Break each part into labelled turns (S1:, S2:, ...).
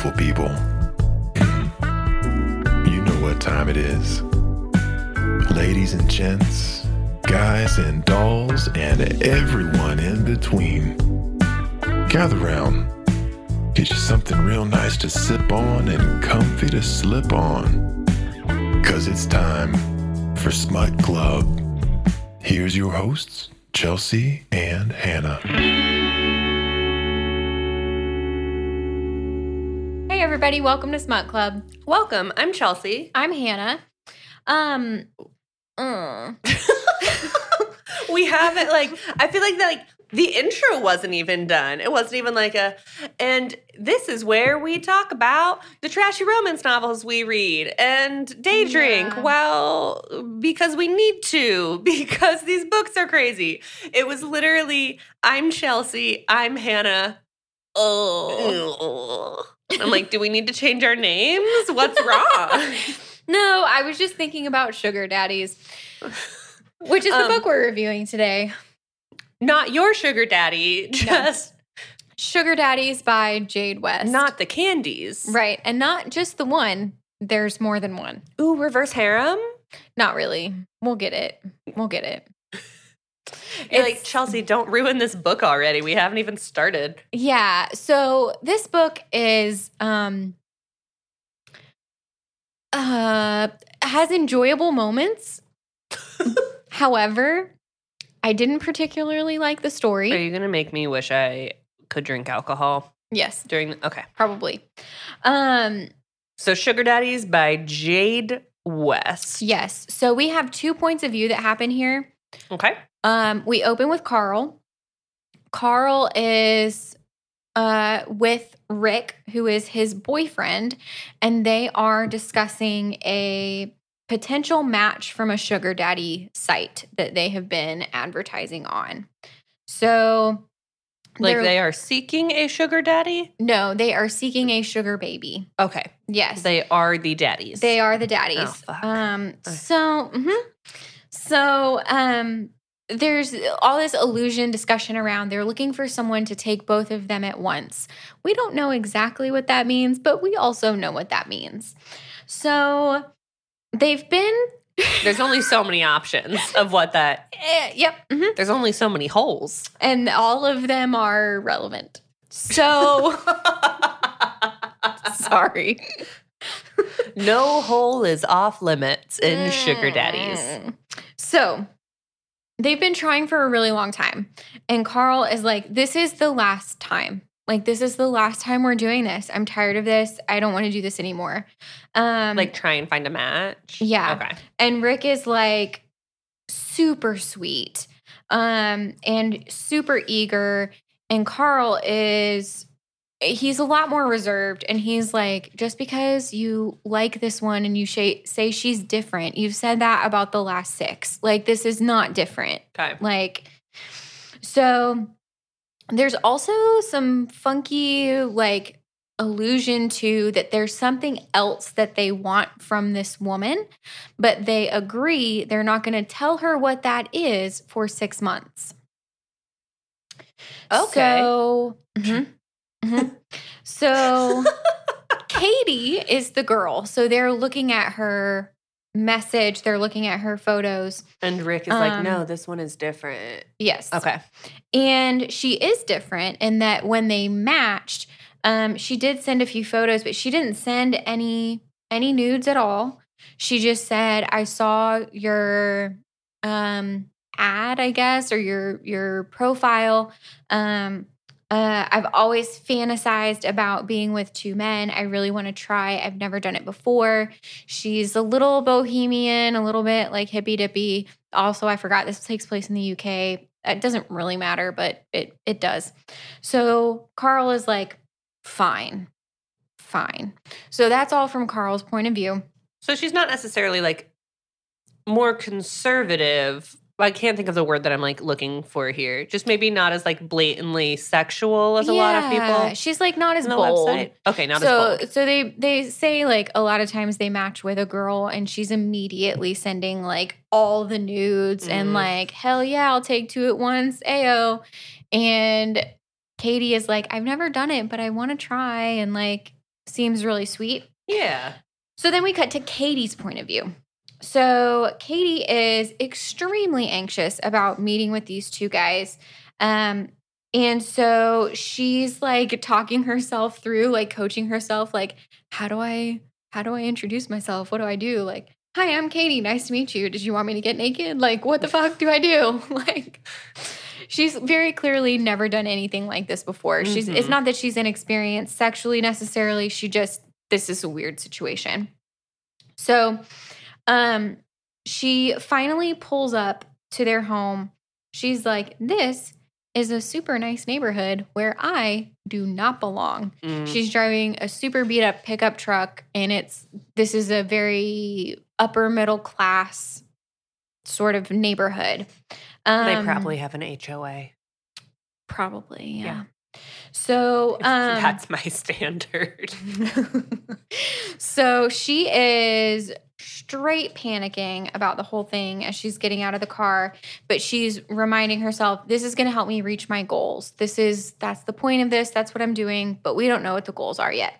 S1: beautiful people. You know what time it is. Ladies and gents, guys and dolls, and everyone in between. Gather round. Get you something real nice to sip on and comfy to slip on. Cause it's time for Smut Club. Here's your hosts, Chelsea and Hannah.
S2: Everybody, welcome to Smut Club.
S3: Welcome. I'm Chelsea.
S2: I'm Hannah. Um uh,
S3: We haven't like I feel like that like the intro wasn't even done. It wasn't even like a and this is where we talk about the trashy romance novels we read and day drink.
S2: Yeah.
S3: Well, because we need to, because these books are crazy. It was literally I'm Chelsea, I'm Hannah. Oh. I'm like, do we need to change our names? What's wrong?
S2: No, I was just thinking about Sugar Daddies, which is the
S3: Um,
S2: book we're reviewing today.
S3: Not your sugar daddy, just
S2: Sugar Daddies by Jade West.
S3: not the candies.
S2: right, and not just the one. There's more than one.
S3: Ooh, reverse harem?
S2: Not really. We'll get it. We'll get it.
S3: You're like, Chelsea, don't ruin this book already. We haven't even started.
S2: Yeah. So this book is um uh has enjoyable moments. However, I didn't particularly like the story.
S3: Are you going to make me wish I could drink alcohol
S2: Yes,
S3: during the, Okay.
S2: probably. Um
S3: So Sugar Daddies by Jade West.
S2: yes. So we have two points of view that happen here.
S3: Okay.
S2: Um we open with Carl. Carl is uh with Rick who is his boyfriend and they are discussing a potential match from a sugar daddy site that they have been advertising on. So
S3: Like
S2: they're-
S3: seeking a sugar daddy?
S2: no, they are seeking a sugar baby.
S3: Okay.
S2: Yes.
S3: They are the daddies.
S2: They are the daddies.
S3: Oh.
S2: Um
S3: Okay.
S2: so mhm. so um there's all this illusion discussion around they're looking for someone to take both of them at once. We don't know exactly what that means, but we also know what that means. So they've been
S3: There's only so many options of what that.
S2: Eh, yep. mhm.
S3: There's only so many holes.
S2: And all of them are relevant. So sorry.
S3: no hole is off limits in sugar daddies.
S2: Mm. So they've been trying for a really long time. And Carl is like, this is the last time. Like, this is the last time we're doing this. I'm tired of this. I don't want to do this anymore. Um,
S3: Like try and find a match.
S2: Yeah.
S3: Okay.
S2: and Rick is like super sweet um, and super eager. And Carl is, he's a lot more reserved. And he's like, just because you like this one and you sh- say she's different, you've said that about the last six. Like, this is not different.
S3: Okay.
S2: Like, so there's also some funky, like, allusion to that there's something else that they want from this woman, but they agree they're not going to tell her what that is for six months.
S3: Okay.
S2: So, mhm, mhm. so Katie is the girl. So they're looking at her message, they're looking at her photos.
S3: And Rick is like,
S2: Um,
S3: no, this one is different.
S2: Yes.
S3: Okay.
S2: And she is different in that when they matched, um, she did send a few photos, but she didn't send any any nudes at all. She just said, "I saw your um, ad, I guess, or your your profile. Um, uh, I've always fantasized about being with two men. I really want to try. I've never done it before. She's a little bohemian, a little bit like hippy dippy. Also, I forgot this takes place in the UK. It doesn't really matter, but it it does. So Carl is like, fine, fine. So that's all from Carl's point of view.
S3: So she's not necessarily like more conservative. I can't think of the word that I'm like looking for here. Just maybe not as like blatantly sexual as a lot of
S2: Yeah,
S3: people.
S2: She's like not as bold.
S3: website. Okay, not
S2: so,
S3: as bold.
S2: So they they say like a lot of times they match with a girl and she's immediately sending like all the nudes and
S3: Mhm.
S2: like hell yeah I'll take two at once ayo, and Katie is like I've never done it but I want to try and like seems really sweet.
S3: Yeah.
S2: So then we cut to Katie's point of view. So Katie is extremely anxious about meeting with these two guys. Um, and so she's like talking herself through, like coaching herself, like, how do I how do I introduce myself? What do I do? Like, hi, I'm Katie. Nice to meet you. Did you want me to get naked? Like, what the fuck do I do? like she's very clearly never done anything like this before. She's it's
S3: Mhm.
S2: not that she's inexperienced sexually necessarily. She just this is a weird situation. So um she finally pulls up to their home. She's like, This is a super nice neighborhood where I do not belong.
S3: Mm.
S2: She's driving a super beat up pickup truck, and it's this is a very upper middle class sort of neighborhood. Um,
S3: they probably have an HOA.
S2: probably, yeah.
S3: Yeah.
S2: So um,
S3: That's my standard.
S2: so she is straight panicking about the whole thing as she's getting out of the car, but she's reminding herself, this is going to help me reach my goals. This is, that's the point of this. That's what I'm doing, but we don't know what the goals are yet.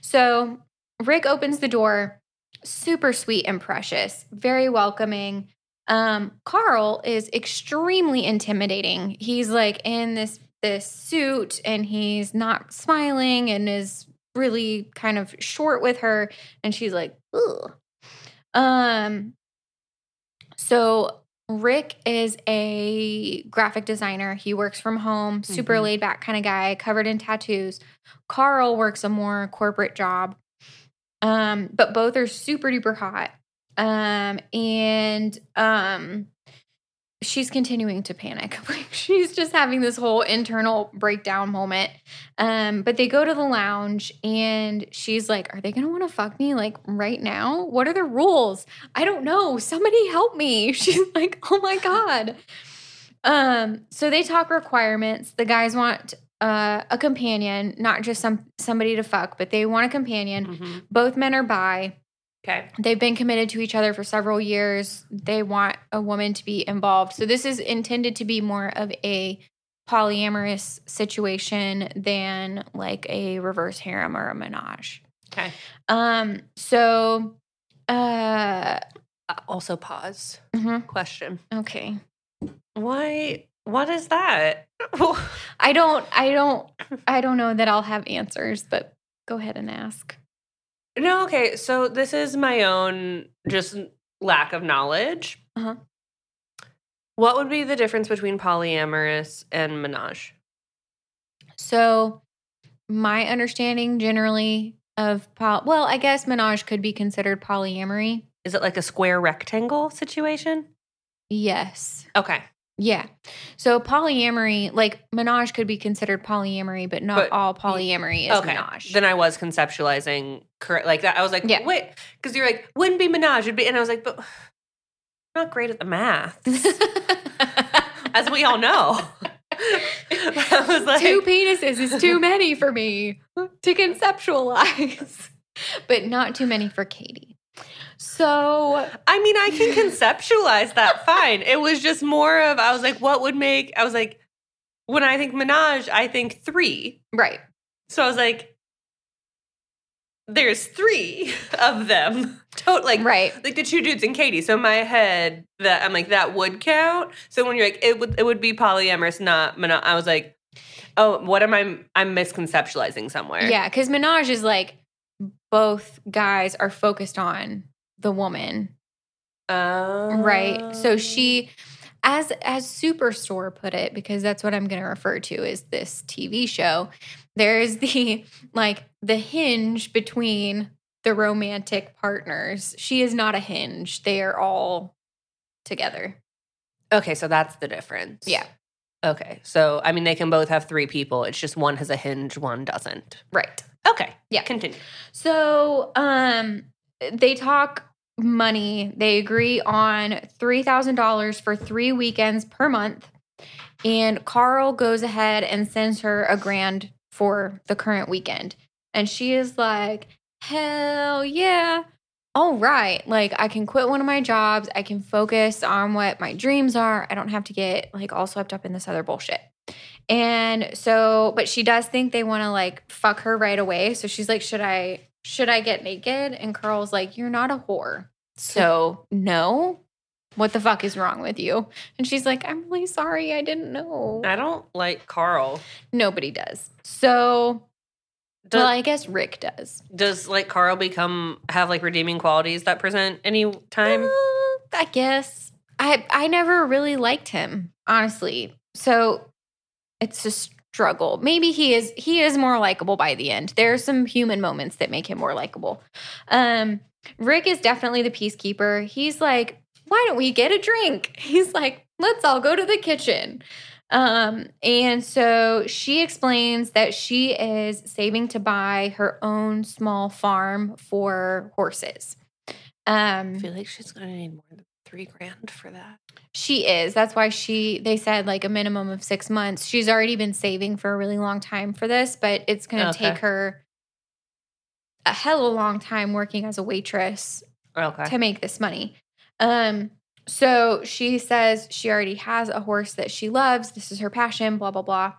S2: So Rick opens the door, super sweet and precious, very welcoming. Um, Carl is extremely intimidating. He's like in this this suit and he's not smiling and is really kind of short with her and she's like Ugh. um so rick is a graphic designer he works from home super
S3: Mhm.
S2: laid back kind of guy covered in tattoos carl works a more corporate job um but both are super duper hot um and um she's continuing to panic. Like she's just having this whole internal breakdown moment. Um, but they go to the lounge and she's like, Are they gonna want to fuck me like right now? What are the rules? I don't know. Somebody help me. She's like, Oh my God. Um, so they talk requirements. The guys want uh, a companion, not just some somebody to fuck, but they want a companion.
S3: Mhm.
S2: Both men are bi.
S3: Okay.
S2: They've been committed to each other for several years. They want a woman to be involved. So this is intended to be more of a polyamorous situation than like a reverse harem or a menage.
S3: Okay.
S2: Um so uh
S3: Uh, also, pause.
S2: mhm,
S3: Question.
S2: okay.
S3: Why? What is that?
S2: I don't I don't I don't know that I'll have answers, but go ahead and ask.
S3: No. Okay. So this is my own just lack of knowledge.
S2: Uh-huh.
S3: What would be the difference between polyamorous and menage?
S2: So, my understanding generally of poly, well, I guess menage could be considered polyamory.
S3: Is it like a square rectangle situation?
S2: Yes.
S3: Okay.
S2: Yeah. So, polyamory, like menage could be considered polyamory, but not
S3: But-
S2: all polyamory is
S3: okay.
S2: menage.
S3: Then I was conceptualizing correct like that. I was like,
S2: Yeah.
S3: wait, because you're like, wouldn't be menage, it'd be, and I was like, but I'm not great at the math, as we all know. I was like,
S2: two penises is too many for me to conceptualize, but not too many for Katie. So,
S3: I mean, I can conceptualize that fine. It was just more of, I was like, what would make, I was like, when I think menage, I think three.
S2: right.
S3: So I was like, there's three of them. Tot- like,
S2: Right.
S3: like the two dudes and Katie. So in my head, that I'm like, that would count. So when you're like, it would it would be polyamorous, not mono. I was like, oh, what am I? I'm misconceptualizing somewhere.
S2: Yeah, because menage is like both guys are focused on the woman, right? So she, as as Superstore put it, because that's what I'm going to refer to is this TV show. There is the like the hinge between the romantic partners. She is not a hinge; they are all together.
S3: Okay, so that's the difference.
S2: Yeah.
S3: Okay, so I mean, they can both have three people. It's just one has a hinge, one doesn't.
S2: Right.
S3: Okay.
S2: Yeah.
S3: Continue.
S2: So, um, they talk money. They agree on three thousand dollars for three weekends per month, and Carl goes ahead and sends her a grand for the current weekend, and she is like, "Hell yeah!" All right, like I can quit one of my jobs. I can focus on what my dreams are. I don't have to get like all swept up in this other bullshit. And so, but she does think they want to like fuck her right away. So she's like, should I, should I get naked? And Carl's like, you're not a whore. So no. What the fuck is wrong with you? And she's like, I'm really sorry. I didn't know.
S3: I don't like Carl.
S2: Nobody does. So,
S3: Does,
S2: well, I guess Rick does.
S3: does like Carl become have like redeeming qualities that present any time?
S2: Uh, I guess I I never really liked him, honestly. So it's a struggle. Maybe he is he is more likable by the end. There are some human moments that make him more likable. Um, Rick is definitely the peacekeeper. He's like, why don't we get a drink? He's like, let's all go to the kitchen. Um, and so she explains that she is saving to buy her own small farm for horses. Um,
S3: I feel like she's gonna need more than three grand for that.
S2: she is. That's why she they said like a minimum of 6 months. She's already been saving for a really long time for this, but it's going to
S3: Okay.
S2: take her a hell of a long time working as a waitress
S3: Okay.
S2: to make this money. Um so she says she already has a horse that she loves. This is her passion, blah blah blah.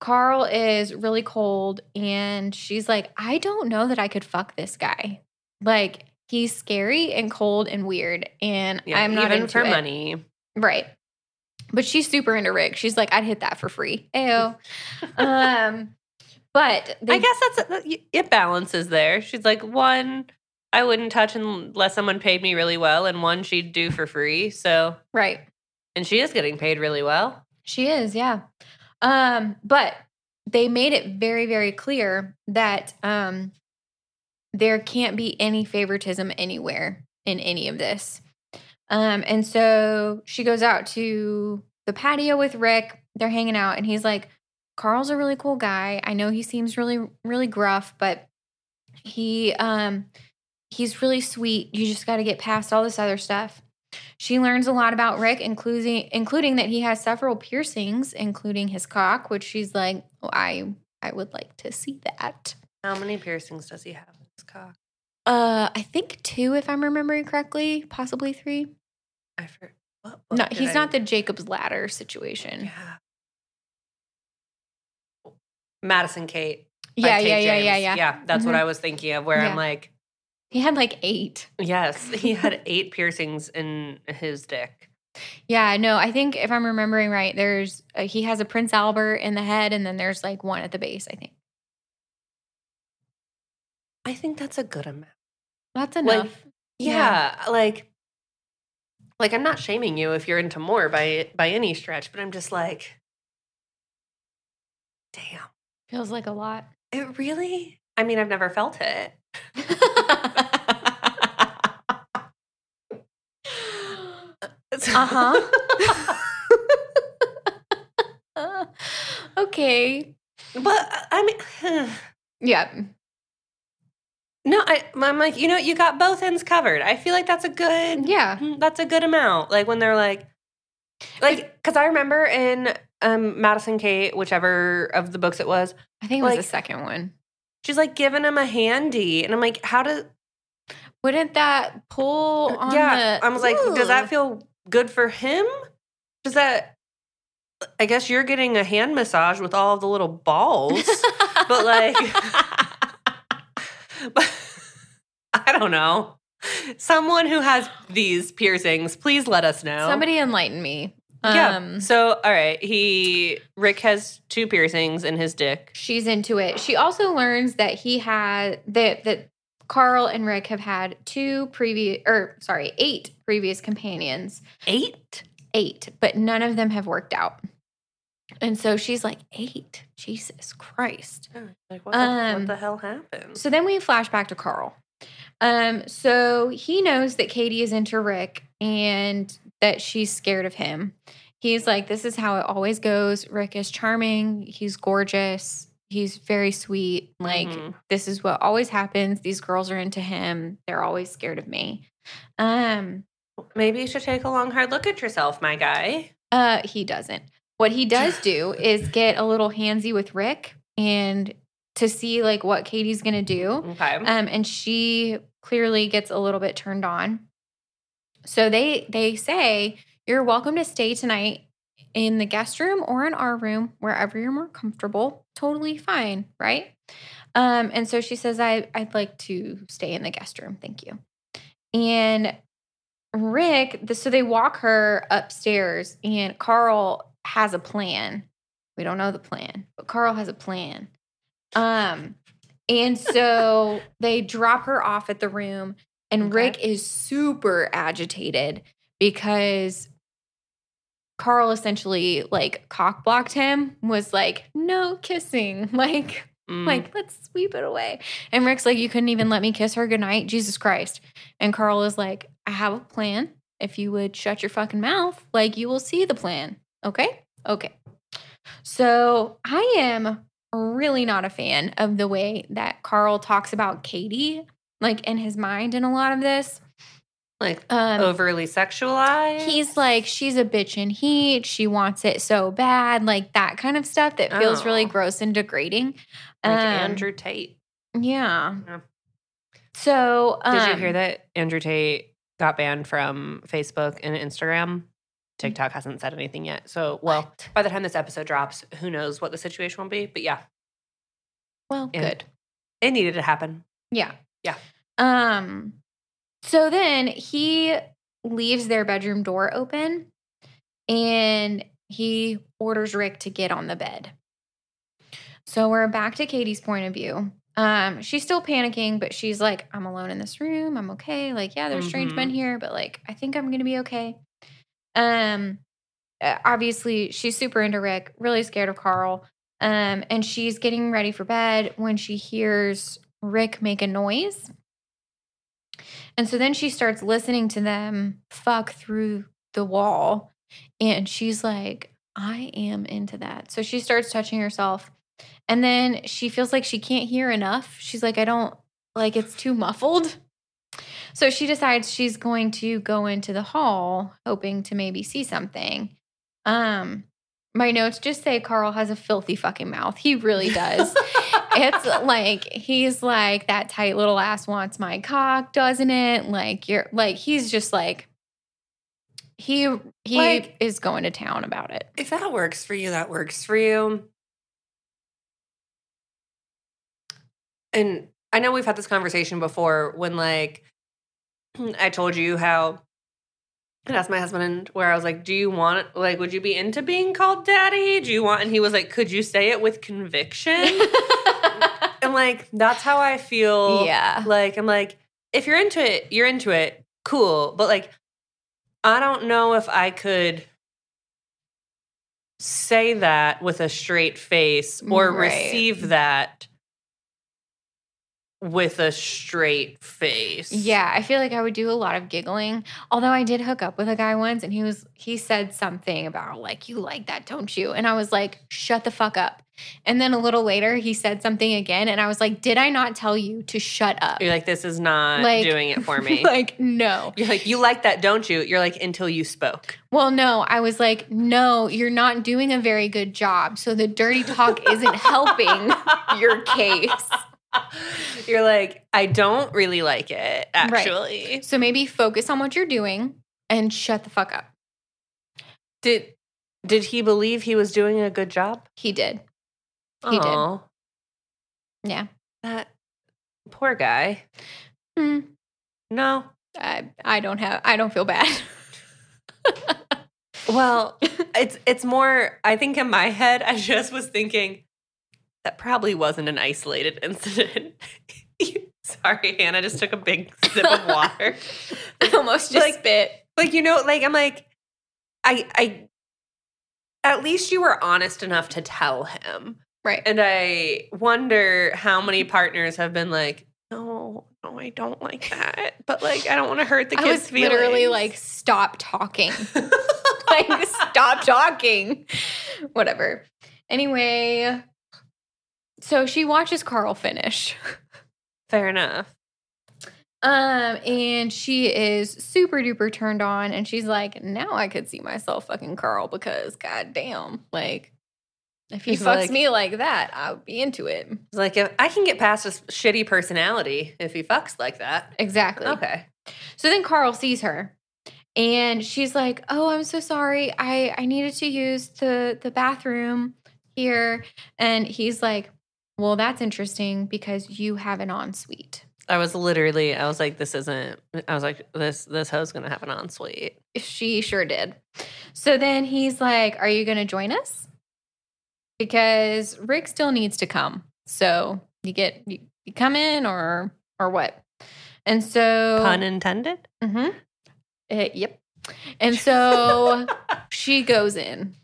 S2: Carl is really cold and she's like, "I don't know that I could fuck this guy." Like he's scary and cold and weird and
S3: Yeah,
S2: I'm not
S3: even
S2: into
S3: for
S2: it.
S3: money.
S2: Right. But she's super into Rick. She's like, I'd hit that for free. Ayo. um, but they,
S3: I guess that's it balances there. She's like one I wouldn't touch unless someone paid me really well, and one she'd do for free. So,
S2: right.
S3: and she is getting paid really well.
S2: She is, yeah. Um, but they made it very, very clear that um there can't be any favoritism anywhere in any of this. Um, and so she goes out to the patio with Rick. They're hanging out, and he's like, Carl's a really cool guy. I know he seems really, really gruff, but he um he's really sweet. You just gotta get past all this other stuff. She learns a lot about Rick, including including that he has several piercings, including his cock, which she's like, oh, I I would like to see that.
S3: How many piercings does he have cock?
S2: Uh, I think two, if I'm remembering correctly, possibly three.
S3: I for, what book
S2: No, he's
S3: I-
S2: not the Jacob's ladder situation.
S3: Yeah. Madison Kate.
S2: Yeah, yeah, yeah, yeah, yeah.
S3: Yeah, that's what
S2: Mhm.
S3: I was thinking of. Where
S2: Yeah.
S3: I'm like,
S2: He had like eight.
S3: yes, he had eight piercings in his dick.
S2: Yeah, no, I think if I'm remembering right, there's uh, he has a Prince Albert in the head, and then there's like one at the base. I think
S3: I think that's a good amount.
S2: that's
S3: Like,
S2: enough.
S3: Yeah, like, like I'm not shaming you if you're into more by by any stretch, but I'm just like, damn,
S2: Feels like a lot.
S3: it really. I mean, I've never felt it.
S2: Uh-huh. Uh, okay.
S3: but I mean,
S2: Yeah.
S3: No, I, I'm like, you know, you got both ends covered. I feel like that's a good,
S2: Yeah.
S3: Mm, that's a good amount. Like when they're like, like, because I remember in um, Madison Kate, whichever of the books it was,
S2: I think it was
S3: Like-
S2: the second one.
S3: she's like giving him a handy, and I'm like, how does?
S2: Wouldn't that pull on
S3: yeah,
S2: the
S3: I was like, does that feel good for him? Does that? I guess you're getting a hand massage with all the little balls, but like, but I don't know. Someone who has these piercings, please let us know.
S2: Somebody enlighten me.
S3: yeah.
S2: Um,
S3: so, all right, he Rick has two piercings in his dick.
S2: she's into it. She also learns that he had that that Carl and Rick have had two previous or sorry, eight previous companions.
S3: Eight.
S2: Eight, but none of them have worked out. And so she's like, eight. Jesus Christ.
S3: Like what the,
S2: Um,
S3: what the hell happened?
S2: So then we flash back to Carl. Um, so he knows that Katie is into Rick and that she's scared of him. He's like, This is how it always goes. Rick is charming, he's gorgeous, he's very sweet. Like,
S3: Mhm.
S2: this is what always happens. These girls are into him, they're always scared of me. Um,
S3: Maybe you should take a long hard look at yourself, my guy.
S2: uh, he doesn't. What he does do is get a little handsy with Rick and to see like what Katie's gonna do.
S3: Okay.
S2: um, and she clearly gets a little bit turned on. So they they say you're welcome to stay tonight in the guest room or in our room, wherever you're more comfortable. Totally fine, right? Um, and so she says, I, I'd like to stay in the guest room. Thank you. And Rick, the, so they walk her upstairs, and Carl has a plan. We don't know the plan, but Carl has a plan. Um, and so they drop her off at the room, and
S3: Okay.
S2: Rick is super agitated because Carl essentially like cock blocked him, was like, no kissing. Like,
S3: Mm.
S2: like, let's sweep it away. And Rick's like, you couldn't even let me kiss her goodnight. Jesus Christ. And Carl is like, I have a plan. If you would shut your fucking mouth, like you will see the plan. Okay? Okay. So I am really not a fan of the way that Carl talks about Katie, like in his mind in a lot of this.
S3: like
S2: Um
S3: overly sexualized.
S2: He's like, she's a bitch in heat. She wants it so bad. Like that kind of stuff that feels really
S3: Oh.
S2: gross and degrading.
S3: like
S2: Um,
S3: Andrew Tate.
S2: Yeah.
S3: Yeah.
S2: So, um,
S3: Did you hear that Andrew Tate got banned from Facebook and Instagram? TikTok hasn't said anything yet. So, well,
S2: What?
S3: by the time this episode drops, who knows what the situation will be? But yeah,
S2: Well,
S3: and-
S2: good.
S3: it needed to happen.
S2: Yeah.
S3: Yeah.
S2: Um. So then he leaves their bedroom door open, and he orders Rick to get on the bed. So we're back to Katie's point of view. Um, she's still panicking, but she's like, I'm alone in this room. I'm okay. Like, yeah, there's strange men here, but like, I think I'm gonna be okay. Um, uh, obviously, she's super into Rick, really scared of Carl. Um, and she's getting ready for bed when she hears Rick make a noise. And so then she starts listening to them fuck through the wall. And she's like, I am into that. So she starts touching herself. And then she feels like she can't hear enough. She's like, I don't like it's too muffled. So she decides she's going to go into the hall, hoping to maybe see something. Um, my notes just say Carl has a filthy fucking mouth. He really does. it's like he's like that tight little ass wants my cock, doesn't it? Like you're like he's just like he he
S3: Like-
S2: is going to town about it.
S3: If that works for you, that works for you. And I know we've had this conversation before when, like, I told you how I asked my husband where I was like, Do you want, like, would you be into being called daddy? Do you want, and he was like, Could you say it with conviction? and, like, that's how I feel.
S2: yeah.
S3: Like, I'm like, if you're into it, you're into it. Cool. But like, I don't know if I could say that with a straight face or
S2: Right.
S3: receive that with a straight face.
S2: Yeah, I feel like I would do a lot of giggling. Although I did hook up with a guy once and he was he said something about like you like that, don't you? And I was like, "Shut the fuck up." And then a little later he said something again and I was like, "Did I not tell you to shut up?"
S3: You're like, this is not
S2: Like-
S3: doing it for me.
S2: like, no.
S3: You're like, you like that, don't you? You're like, until you spoke.
S2: Well, no, I was like, "No, you're not doing a very good job." So the dirty talk isn't helping your case.
S3: You're like, I don't really like it, actually.
S2: So maybe focus on what you're doing and shut the fuck up.
S3: Did did he believe he was doing a good job?
S2: He did. He did. Yeah.
S3: That poor guy.
S2: Hmm.
S3: No.
S2: I I don't have I don't feel bad.
S3: Well, it's it's more I think in my head I just was thinking that probably wasn't an isolated incident. Sorry, Hannah just took a big sip of water.
S2: I almost just
S3: Like-
S2: spit.
S3: like you know, like I'm like I I at least you were honest enough to tell him.
S2: Right.
S3: And I wonder how many partners have been like, no, no, I don't like that. But like, I don't want to hurt the
S2: I
S3: kids'
S2: was
S3: feelings.
S2: literally like, stop talking. like, stop talking. Whatever. Anyway, so she watches Carl finish.
S3: fair enough.
S2: Um, and she is super duper turned on, and she's like, now I could see myself fucking Carl because goddamn, like if he
S3: He's
S2: fucks
S3: like-
S2: me like that, I would be into it.
S3: It's like if I can get past his shitty personality if he fucks like that.
S2: Exactly.
S3: Okay.
S2: So then Carl sees her And she's like, "Oh, I'm so sorry. I I needed to use the the bathroom here." And he's like, "Well, that's interesting because you have an ensuite."
S3: I was literally, I was like, this isn't, I was like, this, this hoe's gonna have an ensuite.
S2: She sure did. So then he's like, Are you to join us? Because Rick still needs to come. So you get, you, you come in or, or what? And so,
S3: Pun intended?
S2: hmm yep. And so she goes in,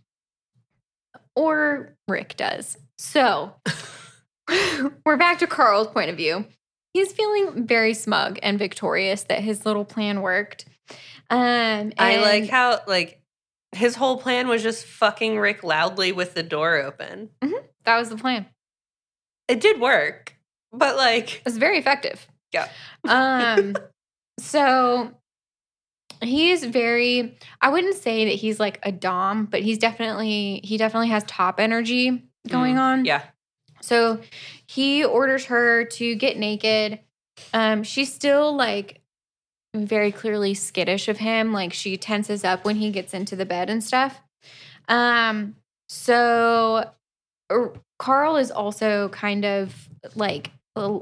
S2: or Rick does. So we're back to Carl's point of view. He's feeling very smug and victorious that his little plan worked. Um,
S3: I like how, like, his whole plan was just fucking Rick loudly with the door open.
S2: that was the plan.
S3: It did work, but like,
S2: It was very effective.
S3: Yeah.
S2: Um so he's very I wouldn't say that he's like a dom, but he's definitely he definitely has top energy going on.
S3: yeah.
S2: So he orders her to get naked. Um she's still like very clearly skittish of him, like she tenses up when he gets into the bed and stuff. Um so er, Carl is also kind of like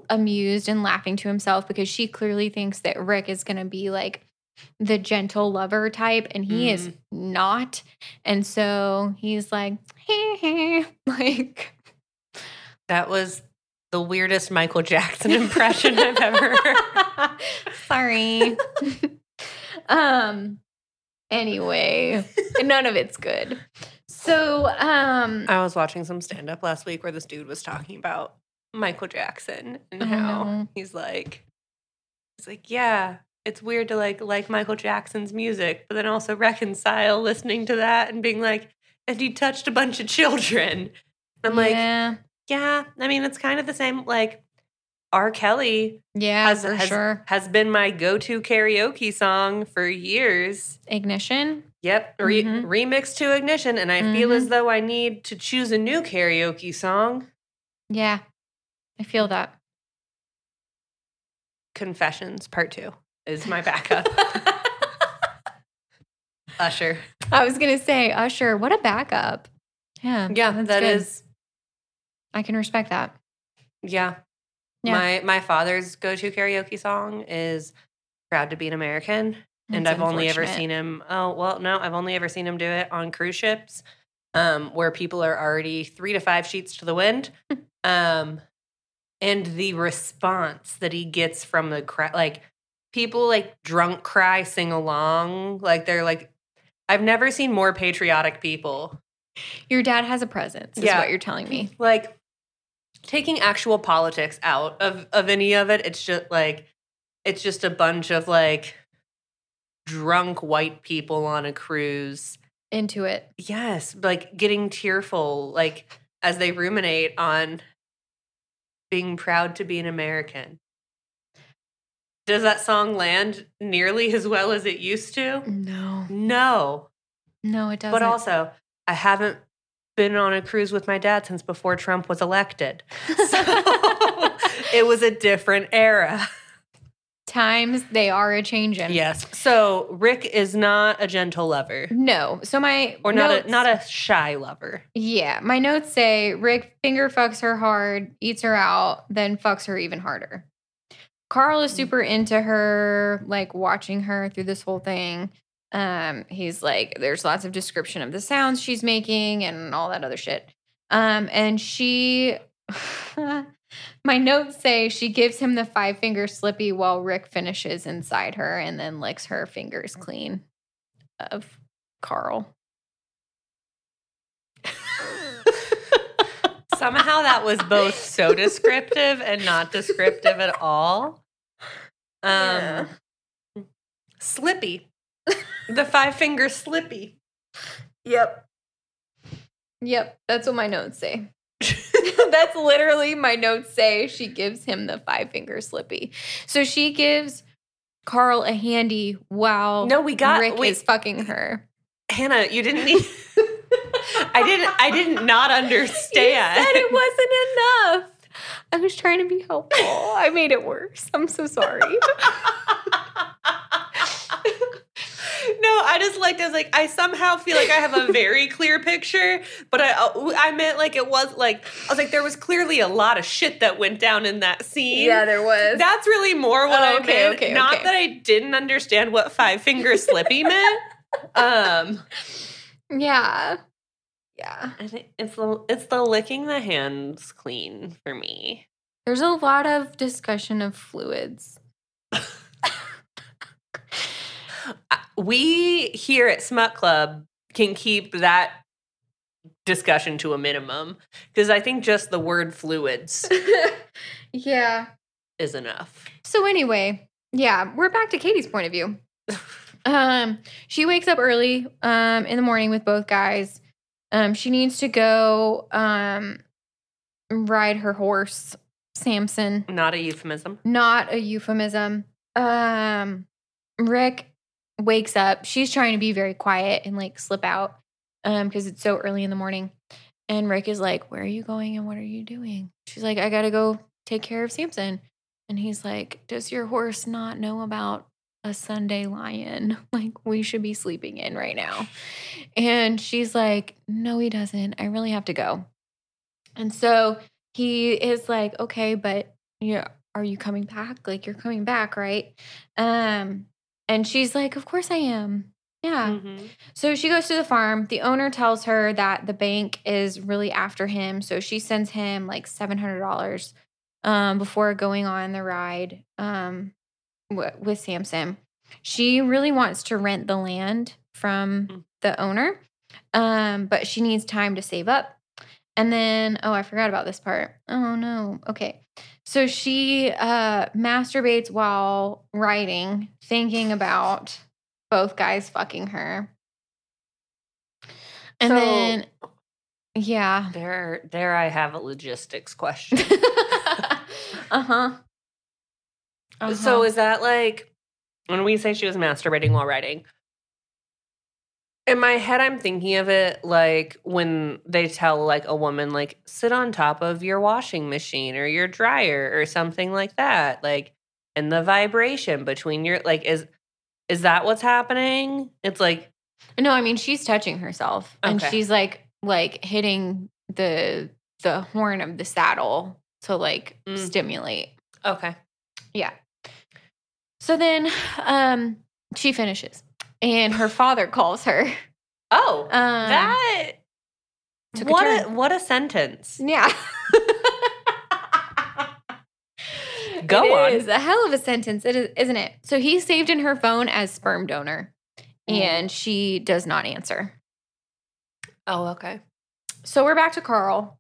S2: amused and laughing to himself because she clearly thinks that Rick is going to be like the gentle lover type and he is not. And so he's like, hey, hey, like,
S3: That was the weirdest Michael Jackson impression I've ever heard.
S2: sorry. um, anyway, none of it's good. So, um,
S3: I was watching some stand up last week where this dude was talking about Michael Jackson and
S2: Oh,
S3: how
S2: no.
S3: he's like, he's like, yeah, it's weird to like like Michael Jackson's music, but then also reconcile listening to that and being like, and he touched a bunch of children. I'm like,
S2: yeah,
S3: I mean, it's kind of the same. Like, R. Kelly
S2: yeah,
S3: has,
S2: for
S3: has,
S2: sure.
S3: has been my go to karaoke song for years.
S2: Ignition.
S3: Yep, re-
S2: Mhm.
S3: remix to Ignition, and I feel as though I need to choose a new karaoke song.
S2: Yeah, I feel that.
S3: Confessions Part Two is my backup. Usher.
S2: I was gonna say Usher. What a backup. Yeah,
S3: Yeah, that
S2: good.
S3: is.
S2: I can respect that.
S3: Yeah.
S2: Yeah.
S3: My my father's go to karaoke song is "Proud to Be an American," and I've only ever seen him. Oh well, no, I've only ever seen him do it on cruise ships, um, where people are already three to five sheets to the wind, um, and the response that he gets from the crowd, like people like drunk cry, sing along, like they're like. I've never seen more patriotic people.
S2: Your dad has a presence. Is
S3: Yeah.
S2: what you're telling me.
S3: like taking actual politics out of of any of it it's just like it's just a bunch of like drunk white people on a cruise.
S2: Into it.
S3: yes like getting tearful like as they ruminate on being proud to be an american. Does that song land nearly as well as it used to?
S2: No,
S3: no.
S2: No, it doesn't.
S3: but also i haven't been on a cruise with my dad since before trump was elected so it was a different era.
S2: times they are a changing.
S3: Yes. So Rick is not a gentle lover,
S2: No. So my
S3: or not
S2: notes-
S3: a not a shy lover.
S2: Yeah, my notes say Rick finger fucks her hard, eats her out, then fucks her even harder. Carl
S3: Mm.
S2: is super into her, like watching her through this whole thing. Um, he's like, there's lots of description of the sounds she's making and all that other shit. Um, and she, my notes say she gives him the five finger slippy while Rick finishes inside her and then licks her fingers clean of Carl.
S3: Somehow that was both so descriptive and not descriptive at all. Um,
S2: Yeah.
S3: Slippy, the five finger slippy.
S2: Yep. Yep. That's what my notes say. That's literally my notes say. She gives him the five finger slippy. So she gives Carl a handy while
S3: No, we got-
S2: Rick
S3: wait.
S2: is fucking her.
S3: Hannah, you didn't need. I didn't. I did not understand.
S2: You said it wasn't enough. I was trying to be helpful. I made it worse. I'm so sorry.
S3: No, I just liked. I was like, I somehow feel like I have a very clear picture, but I, uh, I meant like it was like I was like there was clearly a lot of shit that went down in that scene.
S2: Yeah, there was.
S3: That's really more what
S2: Oh,
S3: I
S2: okay,
S3: meant.
S2: okay,
S3: Not
S2: okay.
S3: that I didn't understand what five finger slippy meant. Um,
S2: yeah. Yeah.
S3: I think it's the it's the licking the hands clean for me.
S2: There's a lot of discussion of fluids.
S3: We here at Smut Club can keep that discussion to a minimum because I think just the word fluids
S2: yeah.
S3: is enough.
S2: So anyway, yeah, we're back to Katie's point of view. Um, she wakes up early um in the morning with both guys. Um, she needs to go um ride her horse, Samson.
S3: Not a euphemism.
S2: Not a euphemism. Um, Rick wakes up. She's trying to be very quiet and like slip out um because it's so early in the morning. And Rick is like, "Where are you going and what are you doing?" She's like, "I got to go take care of Samson." And he's like, "Does your horse not know about a Sunday lion? Like we should be sleeping in right now." And she's like, "No, he doesn't. I really have to go." And so he is like, "Okay, but yeah, are you coming back? Like you're coming back, right?" Um and she's like, "Of course I am." Yeah.
S3: Mhm.
S2: So she goes to the farm. The owner tells her that the bank is really after him. So she sends him like $700 um, before going on the ride um, w- with Samson. She really wants to rent the land from
S3: Mm.
S2: the owner, um, but she needs time to save up. And then, oh, I forgot about this part. Oh, no. Okay. So she uh, masturbates while writing, thinking about both guys fucking her. And
S3: So-
S2: then, yeah.
S3: There, there. I have a logistics question.
S2: uh-huh.
S3: So is that like when we say she was masturbating while writing? In my head, I'm thinking of it like when they tell like a woman like sit on top of your washing machine or your dryer or something like that, like and the vibration between your like is is that what's happening? It's like
S2: no, I mean she's touching herself and she's like like hitting the the horn of the saddle to like
S3: Mm.
S2: stimulate.
S3: okay,
S2: Yeah. So then um she finishes and her father calls her.
S3: oh
S2: Um,
S3: that
S2: took
S3: what a,
S2: turn.
S3: what a sentence.
S2: Yeah.
S3: Go
S2: It
S3: on.
S2: It is a hell of a sentence, it is, isn't it? So he's saved in her phone as sperm donor,
S3: Mm.
S2: and she does not answer.
S3: Oh, okay.
S2: So we're back to Carl.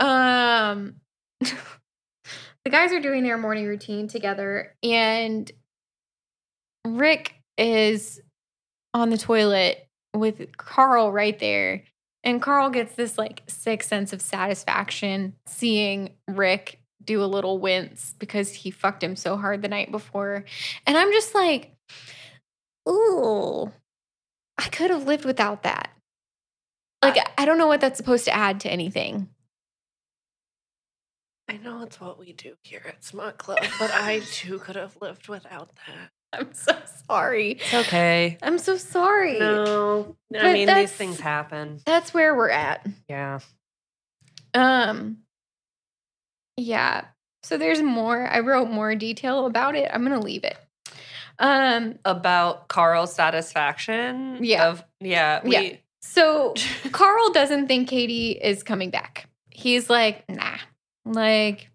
S2: Um, the guys are doing their morning routine together, and Rick is on the toilet with Carl right there. And Carl gets this like sick sense of satisfaction seeing Rick do a little wince because he fucked him so hard the night before. And I'm just like, ooh, I could have lived without that. Like, I don't know what that's supposed to add to anything.
S3: I know it's what we do here at Smut Club, but I too could have lived without that.
S2: I'm so sorry.
S3: It's okay.
S2: I'm so sorry.
S3: No, I mean these things happen.
S2: That's where we're at.
S3: Yeah.
S2: Um yeah. So there's more. I wrote more detail about it. I'm going to leave it. Um
S3: About Carl's satisfaction.
S2: Yeah.
S3: Of yeah. We,
S2: Yeah. so Carl doesn't think Katie is coming back. He's like, "Nah." Like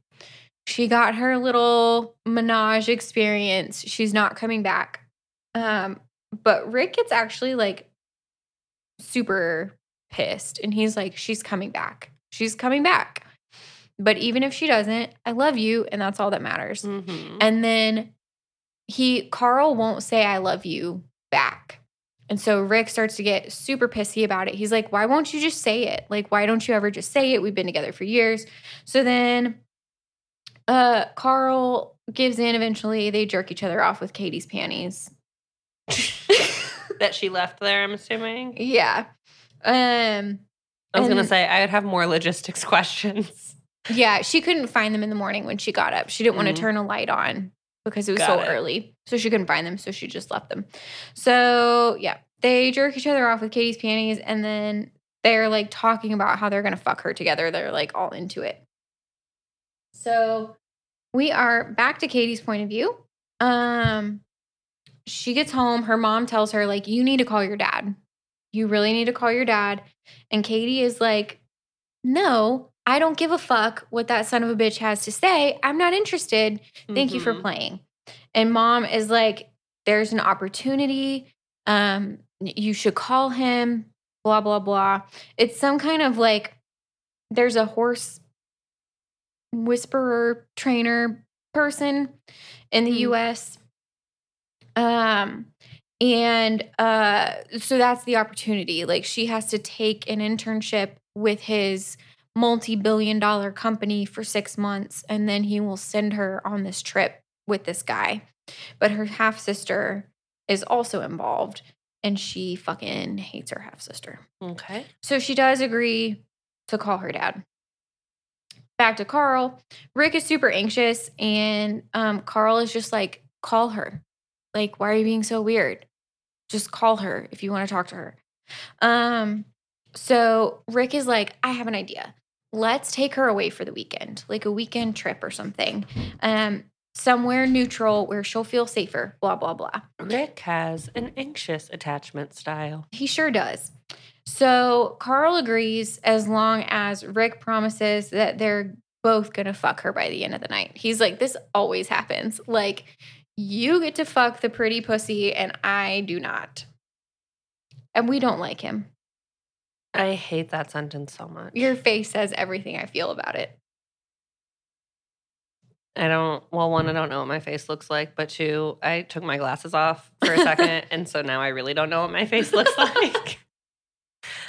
S2: she got her little menage experience. She's not coming back. Um but Rick gets actually like super pissed and he's like she's coming back. She's coming back. But even if she doesn't, I love you and that's all that matters.
S3: Mhm.
S2: And then he Carl won't say I love you back. And so Rick starts to get super pissy about it. He's like, "Why won't you just say it? Like why don't you ever just say it? We've been together for years." So then uh Carl gives in eventually. They jerk each other off with Katie's panties.
S3: that she left there. I'm assuming.
S2: Yeah. Um
S3: I was gonna say I would have more logistics questions.
S2: yeah, she couldn't find them in the morning when she got up. She didn't want
S3: Mhm.
S2: to turn a light on because it was
S3: Got
S2: so
S3: it.
S2: early. So she couldn't find them. So she just left them. So yeah, they jerk each other off with Katie's panties and then they're like talking about how they're going to fuck her together. They're like all into it. So we are back to Katie's point of view. Um, she gets home. Her mom tells her, like, you need to call your dad. You really need to call your dad. And Katie is like, no, I don't give a fuck what that son of a bitch has to say. I'm not interested. Thank you for
S3: Mhm.
S2: playing. And mom is like, there's an opportunity. Um, you should call him, blah, blah, blah. It's some kind of like, there's a horse whisperer trainer person in the
S3: Hmm.
S2: US. Um, and uh, so that's the opportunity. Like she has to take an internship with his multi-billion dollar company for six months, and then he will send her on this trip with this guy. But her half sister is also involved, and she fucking hates her half sister.
S3: Okay.
S2: So she does agree to call her dad. Back to Carl. Rick is super anxious, and um, Carl is just like, call her. Like, why are you being so weird? Just call her if you want to talk to her. Um, so Rick is like, I have an idea. Let's take her away for the weekend, like a weekend trip or something. Um, somewhere neutral where she'll feel safer, blah, blah, blah.
S3: Rick has an anxious attachment style.
S2: He sure does. So Carl agrees as long as Rick promises that they're both gonna fuck her by the end of the night. He's like, this always happens. Like, you get to fuck the pretty pussy, and I do not. And we don't like him.
S3: I hate that sentence so much.
S2: Your face says everything I feel about it.
S3: I don't, well, one, I don't know what my face looks like, but two, I took my glasses off for a second. and so now I really don't know what my face looks like.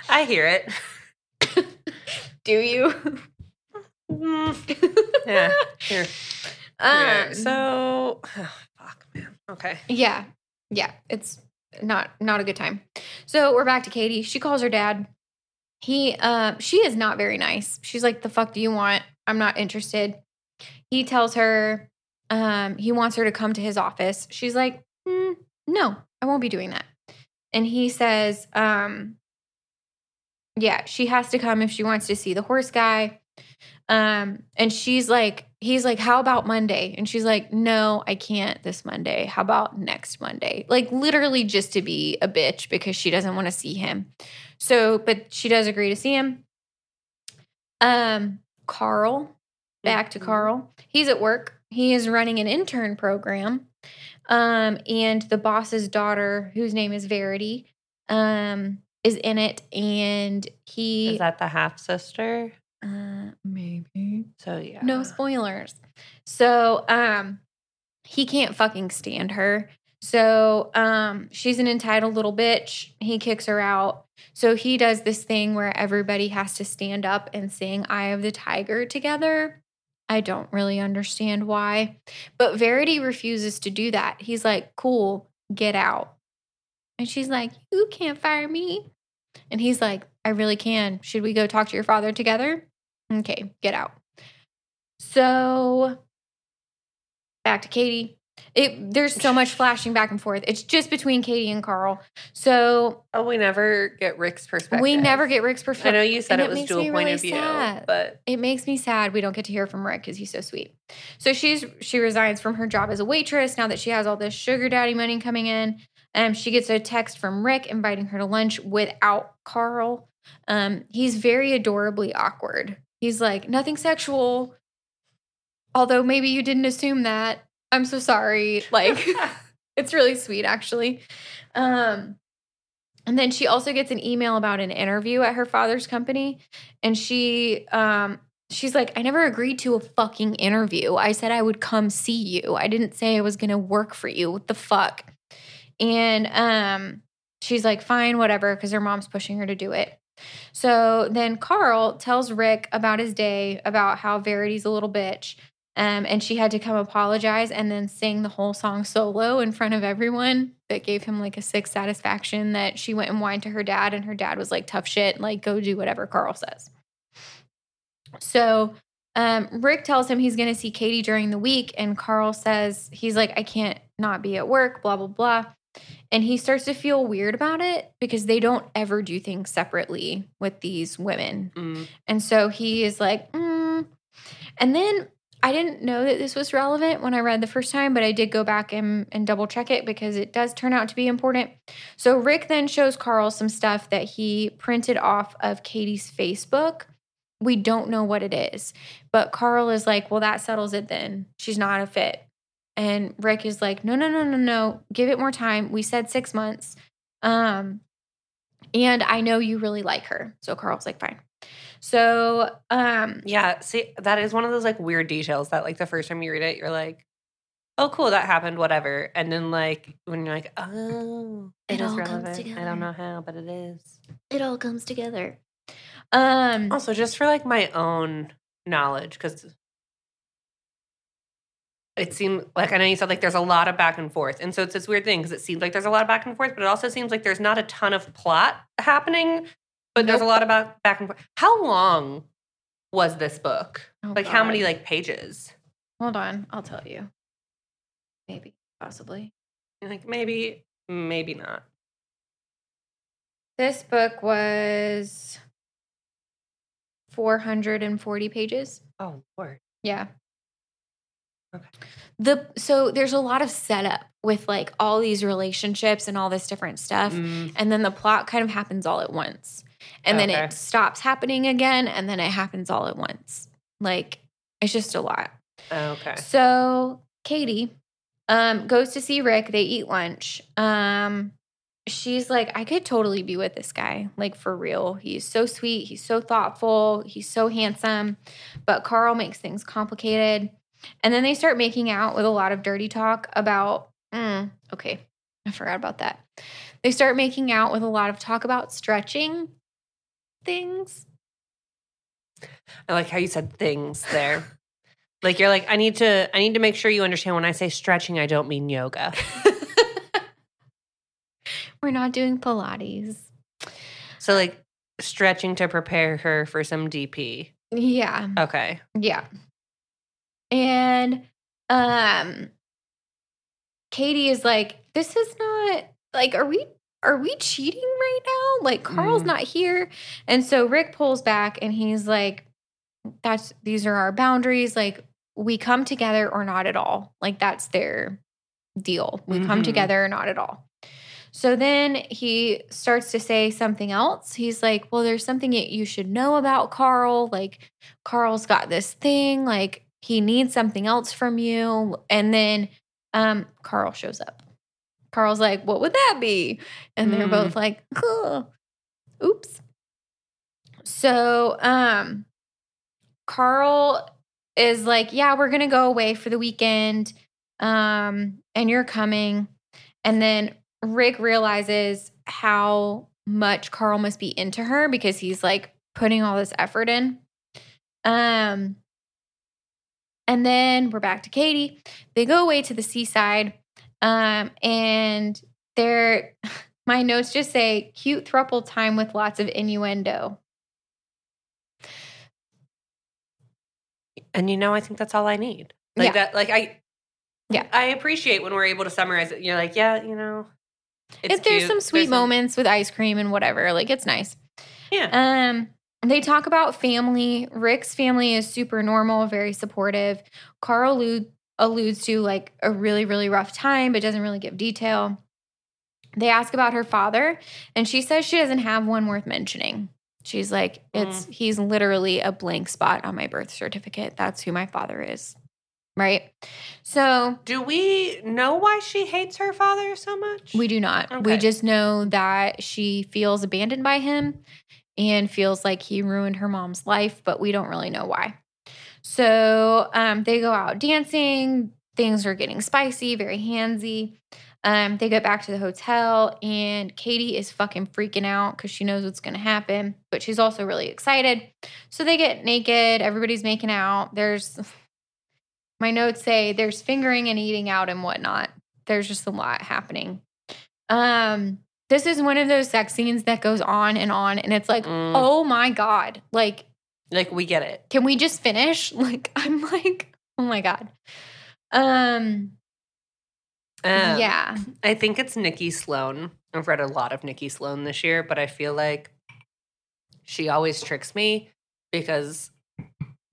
S3: I hear it.
S2: Do you?
S3: Yeah, here.
S2: Um,
S3: Okay, so, fuck, man. Okay.
S2: Yeah. Yeah. It's not not a good time. So we're back to Katie. She calls her dad. He uh she is not very nice. She's like, the fuck do you want? I'm not interested. He tells her um he wants her to come to his office. She's like, "Mm, no, I won't be doing that. And he says, um, yeah, she has to come if she wants to see the horse guy. Um, and she's like, he's like, how about Monday? And she's like, no, I can't this Monday. How about next Monday? Like literally just to be a bitch because she doesn't want to see him. So, but she does agree to see him. Um, Carl, back to
S3: Mhm.
S2: Carl. He's at work. He is running an intern program. Um, and the boss's daughter, whose name is Verity, um, is in it. And he
S3: Is that the half sister?
S2: uh, maybe
S3: So, yeah.
S2: no spoilers. So, um, he can't fucking stand her. So, um, she's an entitled little bitch. He kicks her out. So he does this thing where everybody has to stand up and sing "Eye of the Tiger" together. I don't really understand why, but Verity refuses to do that. He's like, "Cool, get out," and she's like, "You can't fire me." And he's like, "I really can. Should we go talk to your father together?" Okay, get out. So back to Katie. It there's so much flashing back and forth. It's just between Katie and Carl. So
S3: Oh, we never get Rick's perspective.
S2: we never get Rick's perspective.
S3: I know you said it
S2: it
S3: was dual point
S2: really
S3: of view,
S2: sad.
S3: but
S2: It makes me sad we don't get to hear from Rick because he's so sweet. So she's she resigns from her job as a waitress now that she has all this sugar daddy money coming in. Um, she gets a text from Rick inviting her to lunch without Carl. Um, he's very adorably awkward. He's like, nothing sexual. Although maybe you didn't assume that. I'm so sorry. Like it's really sweet actually. Um and then she also gets an email about an interview at her father's company and she um she's like I never agreed to a fucking interview. I said I would come see you. I didn't say I was going to work for you. What the fuck? And um she's like fine, whatever cuz her mom's pushing her to do it. So then Carl tells Rick about his day, about how Verity's a little bitch. Um, and she had to come apologize and then sing the whole song solo in front of everyone. That gave him like a sick satisfaction that she went and whined to her dad, and her dad was like, tough shit, like, go do whatever Carl says. So um, Rick tells him he's going to see Katie during the week, and Carl says he's like, I can't not be at work, blah, blah, blah. And he starts to feel weird about it because they don't ever do things separately with these women.
S3: Mm.
S2: And so he is like, mm. and then I didn't know that this was relevant when I read the first time, but I did go back and, and double check it because it does turn out to be important. So Rick then shows Carl some stuff that he printed off of Katie's Facebook. We don't know what it is, but Carl is like, well, that settles it then. She's not a fit. And Rick is like, no, no, no, no, no. Give it more time. We said six months. Um, and I know you really like her. So Carl's like, fine. So um
S3: Yeah, see, that is one of those like weird details that like the first time you read it, you're like, oh, cool, that happened, whatever. And then like when you're like, oh,
S2: It
S3: it is
S2: all comes
S3: relevant. I don't know how, but it is.
S2: it all comes together. Um
S3: Also, just for like my own knowledge, because it seemed like I know you said like there's a lot of back and forth, and so it's this weird thing because it seems like there's a lot of back and forth, but it also seems like there's not a ton of plot happening, but there's a lot about back and forth. How long was this book?
S2: Oh,
S3: like how many like pages?
S2: hold on, I'll tell you. Maybe, possibly.
S3: Like maybe, maybe not.
S2: This book was 440 pages.
S3: Oh lord.
S2: Yeah.
S3: Okay.
S2: The so there's a lot of setup with like all these relationships and all this different stuff.
S3: Mm,
S2: And then the plot kind of happens all at once. And then it stops happening again. And then it happens all at once. Like it's just a lot.
S3: okay.
S2: So Katie um, goes to see Rick. They eat lunch. Um, she's like, I could totally be with this guy, like for real. He's so sweet. He's so thoughtful. He's so handsome. But Carl makes things complicated. And then they start making out with a lot of dirty talk about, mm, okay, I forgot about that. They start making out with a lot of talk about stretching things.
S3: I like how you said things there. like you're like, I need to I need to make sure you understand when I say stretching, I don't mean yoga.
S2: We're not doing Pilates.
S3: So like stretching to prepare her for some DP.
S2: Yeah.
S3: Okay.
S2: Yeah. And um Katie is like, this is not like, are we are we cheating right now? Like Carl's
S3: Mm.
S2: not here. And so Rick pulls back and he's like, that's these are our boundaries. Like we come together or not at all. Like that's their deal. We come
S3: Mhm.
S2: together or not at all. So then he starts to say something else. He's like, Well, there's something that you should know about Carl. Like, Carl's got this thing, like, he needs something else from you. And then um, Carl shows up. Carl's like, What would that be? And they're
S3: Mm.
S2: both like, "Huh. Oops. So, um, Carl is like, Yeah, we're going to go away for the weekend. Um, and you're coming. And then Rick realizes how much Carl must be into her because he's like putting all this effort in. Um, and then we're back to Katie. They go away to the seaside. Um, and they're my notes just say cute thruple time with lots of innuendo.
S3: And you know, I think that's all I need. Like
S2: Yeah.
S3: that like I
S2: Yeah.
S3: I appreciate when we're able to summarize it. You're like, yeah, you know. It's
S2: if there's
S3: cute.
S2: some sweet
S3: There's some-
S2: moments with ice cream and whatever, like it's nice.
S3: Yeah.
S2: Um, they talk about family. Rick's family is super normal, very supportive. Carl allude, alludes to like a really, really rough time, but doesn't really give detail. They ask about her father, and she says she doesn't have one worth mentioning. She's like, it's mm. he's literally a blank spot on my birth certificate. That's who my father is. Right. So
S3: Do we know why she hates her father so much?
S2: We do not. We just know that she feels abandoned by him and feels like he ruined her mom's life, but we don't really know why. So um, they go out dancing. Things are getting spicy, very handsy. Um, they get back to the hotel, and Katie is fucking freaking out because she knows what's going to happen, but she's also really excited. So they get naked. Everybody's making out. There's my notes say there's fingering and eating out and whatnot. There's just a lot happening. Um, this is one of those sex scenes that goes on and on, and it's like,
S3: Mm.
S2: oh my god, like
S3: Like we get it.
S2: Can we just finish? Like I'm like, oh my god. Um,
S3: Um,
S2: yeah.
S3: I think it's Nikki Sloan. I've read a lot of Nikki Sloan this year, but I feel like she always tricks me because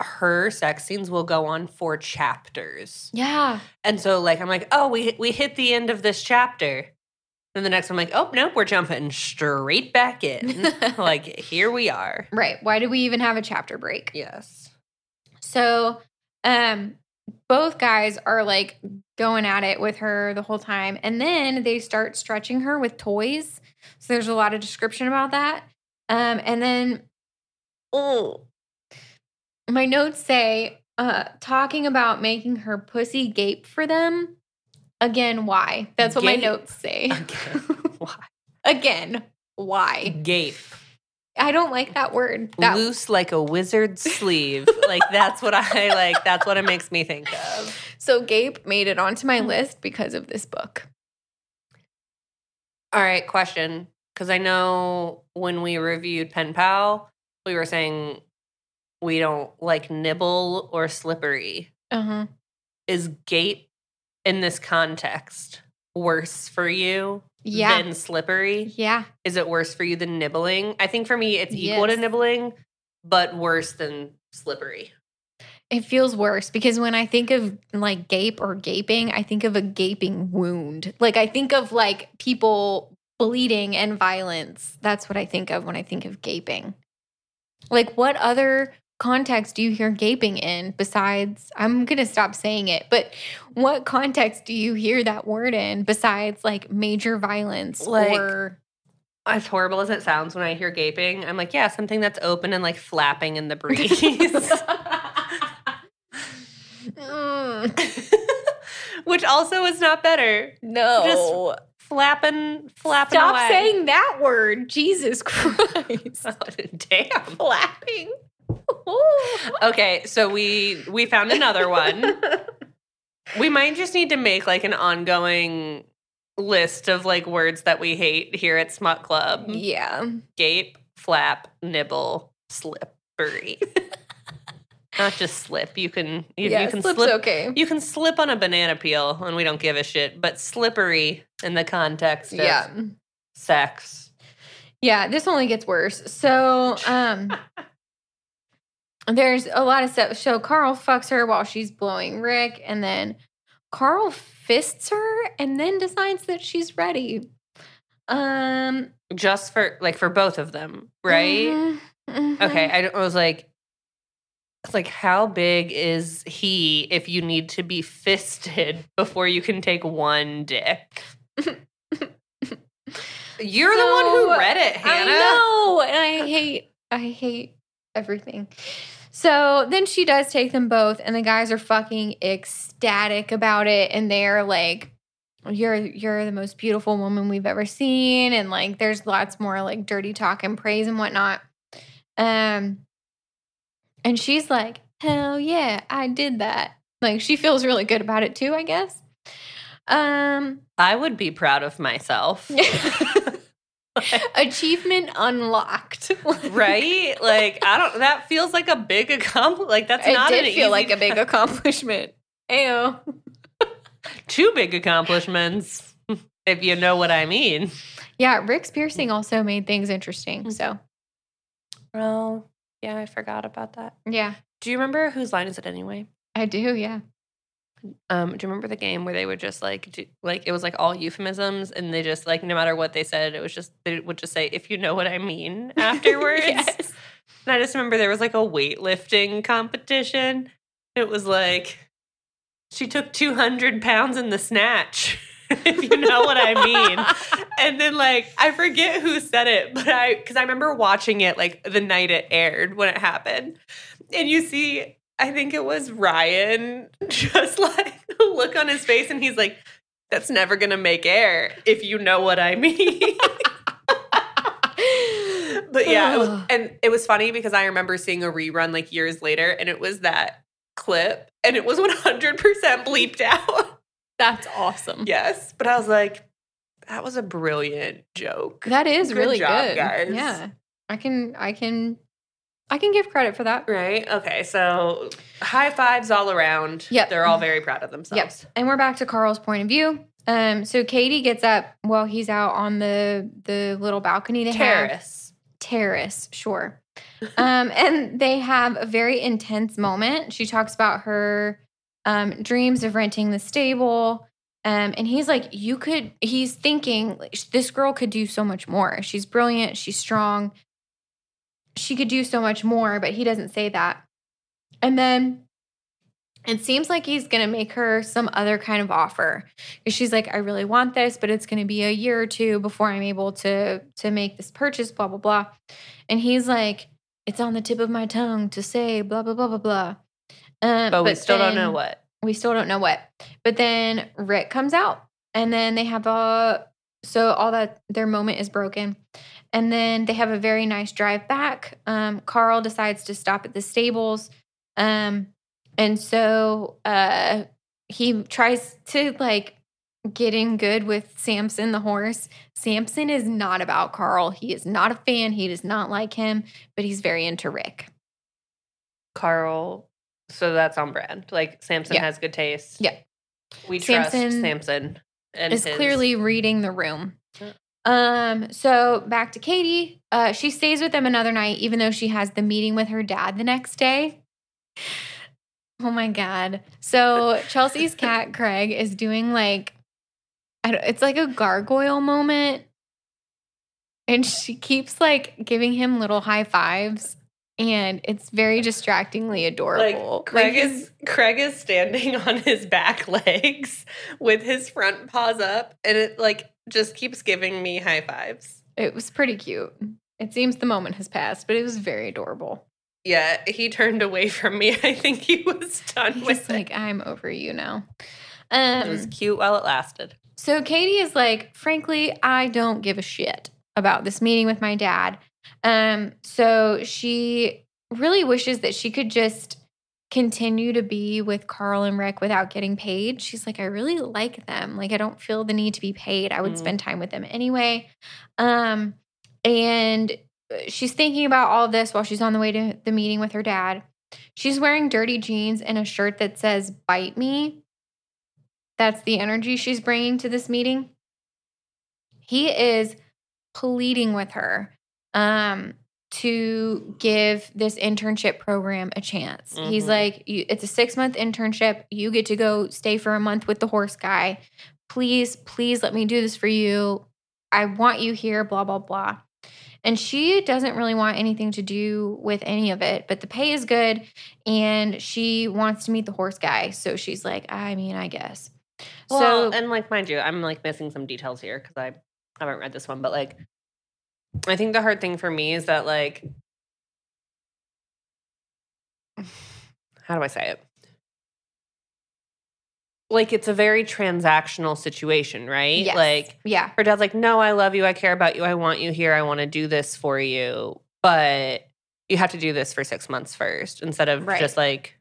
S3: her sex scenes will go on for chapters.
S2: Yeah.
S3: And so like I'm like, "Oh, we we hit the end of this chapter." And the next one I'm like, "Oh, nope, we're jumping straight back in." like, here we are.
S2: Right. Why do we even have a chapter break?
S3: Yes.
S2: So, um, both guys are like going at it with her the whole time. And then they start stretching her with toys. So there's a lot of description about that. Um, and then, oh, my notes say, uh, talking about making her pussy gape for them. Again, why? That's what my notes say.
S3: Again. Why?
S2: Again, why?
S3: Gape.
S2: I don't like that word. That
S3: Loose like a wizard's sleeve. like that's what I like. That's what it makes me think of.
S2: so Gape made it onto my list because of this book.
S3: All right, question. Because I know when we reviewed Pen Pal, we were saying we don't like nibble or slippery.
S2: Uh-huh.
S3: Is gape in this context worse for you
S2: Yeah.
S3: than slippery?
S2: Yeah.
S3: Is it worse for you than nibbling? I think for me it's equal to nibbling, but worse than slippery.
S2: It feels worse because when I think of like gape or gaping, I think of a gaping wound. Like I think of like people bleeding and violence. That's what I think of when I think of gaping. Like what other context do you hear gaping in besides I'm going to stop saying it, but what context do you hear that word in besides like major violence
S3: Like-
S2: or
S3: As horrible as it sounds when I hear gaping, I'm like, yeah, something that's open and like flapping in the breeze.
S2: Mm,
S3: Which also is not better.
S2: no.
S3: Just flapping, flapping
S2: Stop
S3: away.
S2: saying that word. Jesus Christ.
S3: Damn.
S2: Flapping.
S3: Okay, so we we found another one. We might just need to make like an ongoing list of like words that we hate here at Smut Club.
S2: yeah.
S3: Gape, flap, nibble, slippery. Not just slip. You can you,
S2: yeah,
S3: you can slip
S2: okay.
S3: you can slip on a banana peel and we don't give a shit, but slippery in the context of
S2: Yeah.
S3: sex.
S2: Yeah, this only gets worse. So, um there's a lot of stuff. So Carl fucks her while she's blowing Rick, and then Carl fists her and then decides that she's ready. Um
S3: Just for like for both of them, right?
S2: mhm, mhm.
S3: Okay, I, I was like, it's like how big is he if you need to be fisted before you can take one dick? You're the one who read it, Hannah.
S2: I know, and I hate, I hate everything. So then she does take them both, and the guys are fucking ecstatic about it, and they're like, "You're you're the most beautiful woman we've ever seen," and like, there's lots more like dirty talk and praise and whatnot. Um, and she's like, "Hell yeah, I did that." Like, she feels really good about it too, I guess. Um.
S3: I would be proud of myself.
S2: Achievement unlocked.
S3: right? Like I don't. That feels like a big accomplishment. Like that's
S2: it
S3: not
S2: did
S3: an
S2: feel like a big accomplishment. Ew.
S3: two big accomplishments, if you know what I mean.
S2: Yeah, Rick's piercing also made things interesting.
S3: Mm.
S2: So
S3: Oh, yeah, I forgot about that.
S2: yeah,
S3: Do you remember whose line is it anyway?
S2: I do. Yeah.
S3: Um, do you remember the game where they would just like do, like it was like all euphemisms and they just like no matter what they said, it was just they would just say if you know what I mean afterwards.
S2: Yes.
S3: And I just remember there was like a weightlifting competition. It was like she took 200 pounds in the snatch, if you know what I mean. and then like I forget who said it, but I because I remember watching it like the night it aired when it happened. And you see, I think it was Ryan, just like the look on his face, and he's like, That's never gonna make air, if you know what I mean. but yeah, it was, and it was funny because I remember seeing a rerun like years later, and it was that clip, and it was 100% bleeped out.
S2: That's awesome.
S3: yes, but I was like, that was a brilliant joke.
S2: That is
S3: Good
S2: really
S3: job,
S2: good.
S3: guys.
S2: Yeah. I can I can I can give credit for that.
S3: Right. Okay. So high fives all around.
S2: Yep.
S3: They're all very proud of
S2: Yep.
S3: themselves.
S2: And we're back to Carl's point of view. Um, so Katie gets up while he's out on the the little balcony they have.
S3: Terrace.
S2: terrace, sure. Um, and they have a very intense moment. She talks about her um, dreams of renting the stable. Um, and he's like, you could, he's thinking, this girl could do so much more. She's brilliant. She's strong. She could do so much more, but he doesn't say that. And then it seems like he's going to make her some other kind of offer. Because she's like, I really want this, but it's going to be a year or two before I'm able to to make this purchase, blah, blah, blah. And he's like, it's on the tip of my tongue to say blah, blah, blah, blah, blah. Um,
S3: But, we still don't know what.
S2: we still don't know what. But then Rick comes out and then they have a so all that their moment is broken. And then they have a very nice drive back. Um, Carl decides to stop at the stables. Um, and so uh, he tries to like get in good with Samson the horse. Samson is not about Carl. He is not a fan. He does not like him, but he's very into Rick.
S3: Carl. So that's on brand. Like Samson
S2: Yeah.
S3: has good taste.
S2: Yeah.
S3: We trust
S2: Samson
S3: Samson. And
S2: is
S3: his-
S2: clearly reading the room. Um, so back to Katie. Uh, she stays with them another night, even though she has the meeting with her dad the next day. Oh my god! So Chelsea's cat Craig is doing like, I don't, it's like a gargoyle moment, and she keeps like giving him little high fives, and it's very distractingly adorable.
S3: Like Craig
S2: Like,
S3: is Craig is standing on his back legs with his front paws up, and it like just keeps giving me high fives.
S2: It was pretty cute. It seems the moment has passed, but it was very adorable.
S3: Yeah, he turned away from me. I think he was done
S2: He's
S3: with
S2: like,
S3: it.
S2: I'm over you now.
S3: It was
S2: Um,
S3: cute while it lasted.
S2: so Katie is like, frankly, I don't give a shit about this meeting with my dad. Um, so she really wishes that she could just continue to be with Carl and Rick without getting paid. She's like, I really like them. Like, I don't feel the need to be paid. I would
S3: Mm.
S2: spend time with them anyway. Um, and uh, she's thinking about all this while she's on the way to the meeting with her dad. She's wearing dirty jeans and a shirt that says "Bite Me." That's the energy she's bringing to this meeting. He is pleading with her um, to give this internship program a chance. He's
S3: Mhm.
S2: like, you, "It's a six month internship. You get to go stay for a month with the horse guy. Please, please let me do this for you. I want you here." Blah blah blah. And she doesn't really want anything to do with any of it, but the pay is good and she wants to meet the horse guy. So she's like, I mean, I guess.
S3: Well,
S2: so
S3: and like mind you, I'm like missing some details here because I haven't read this one, but like I think the hard thing for me is that like how do I say it? Like it's a very transactional situation, right?
S2: yes.
S3: Like
S2: yeah,
S3: her dad's like, "No, I love you. I care about you. I want you here. I want to do this for you, but you have to do this for 6 months first instead of
S2: Right.
S3: just like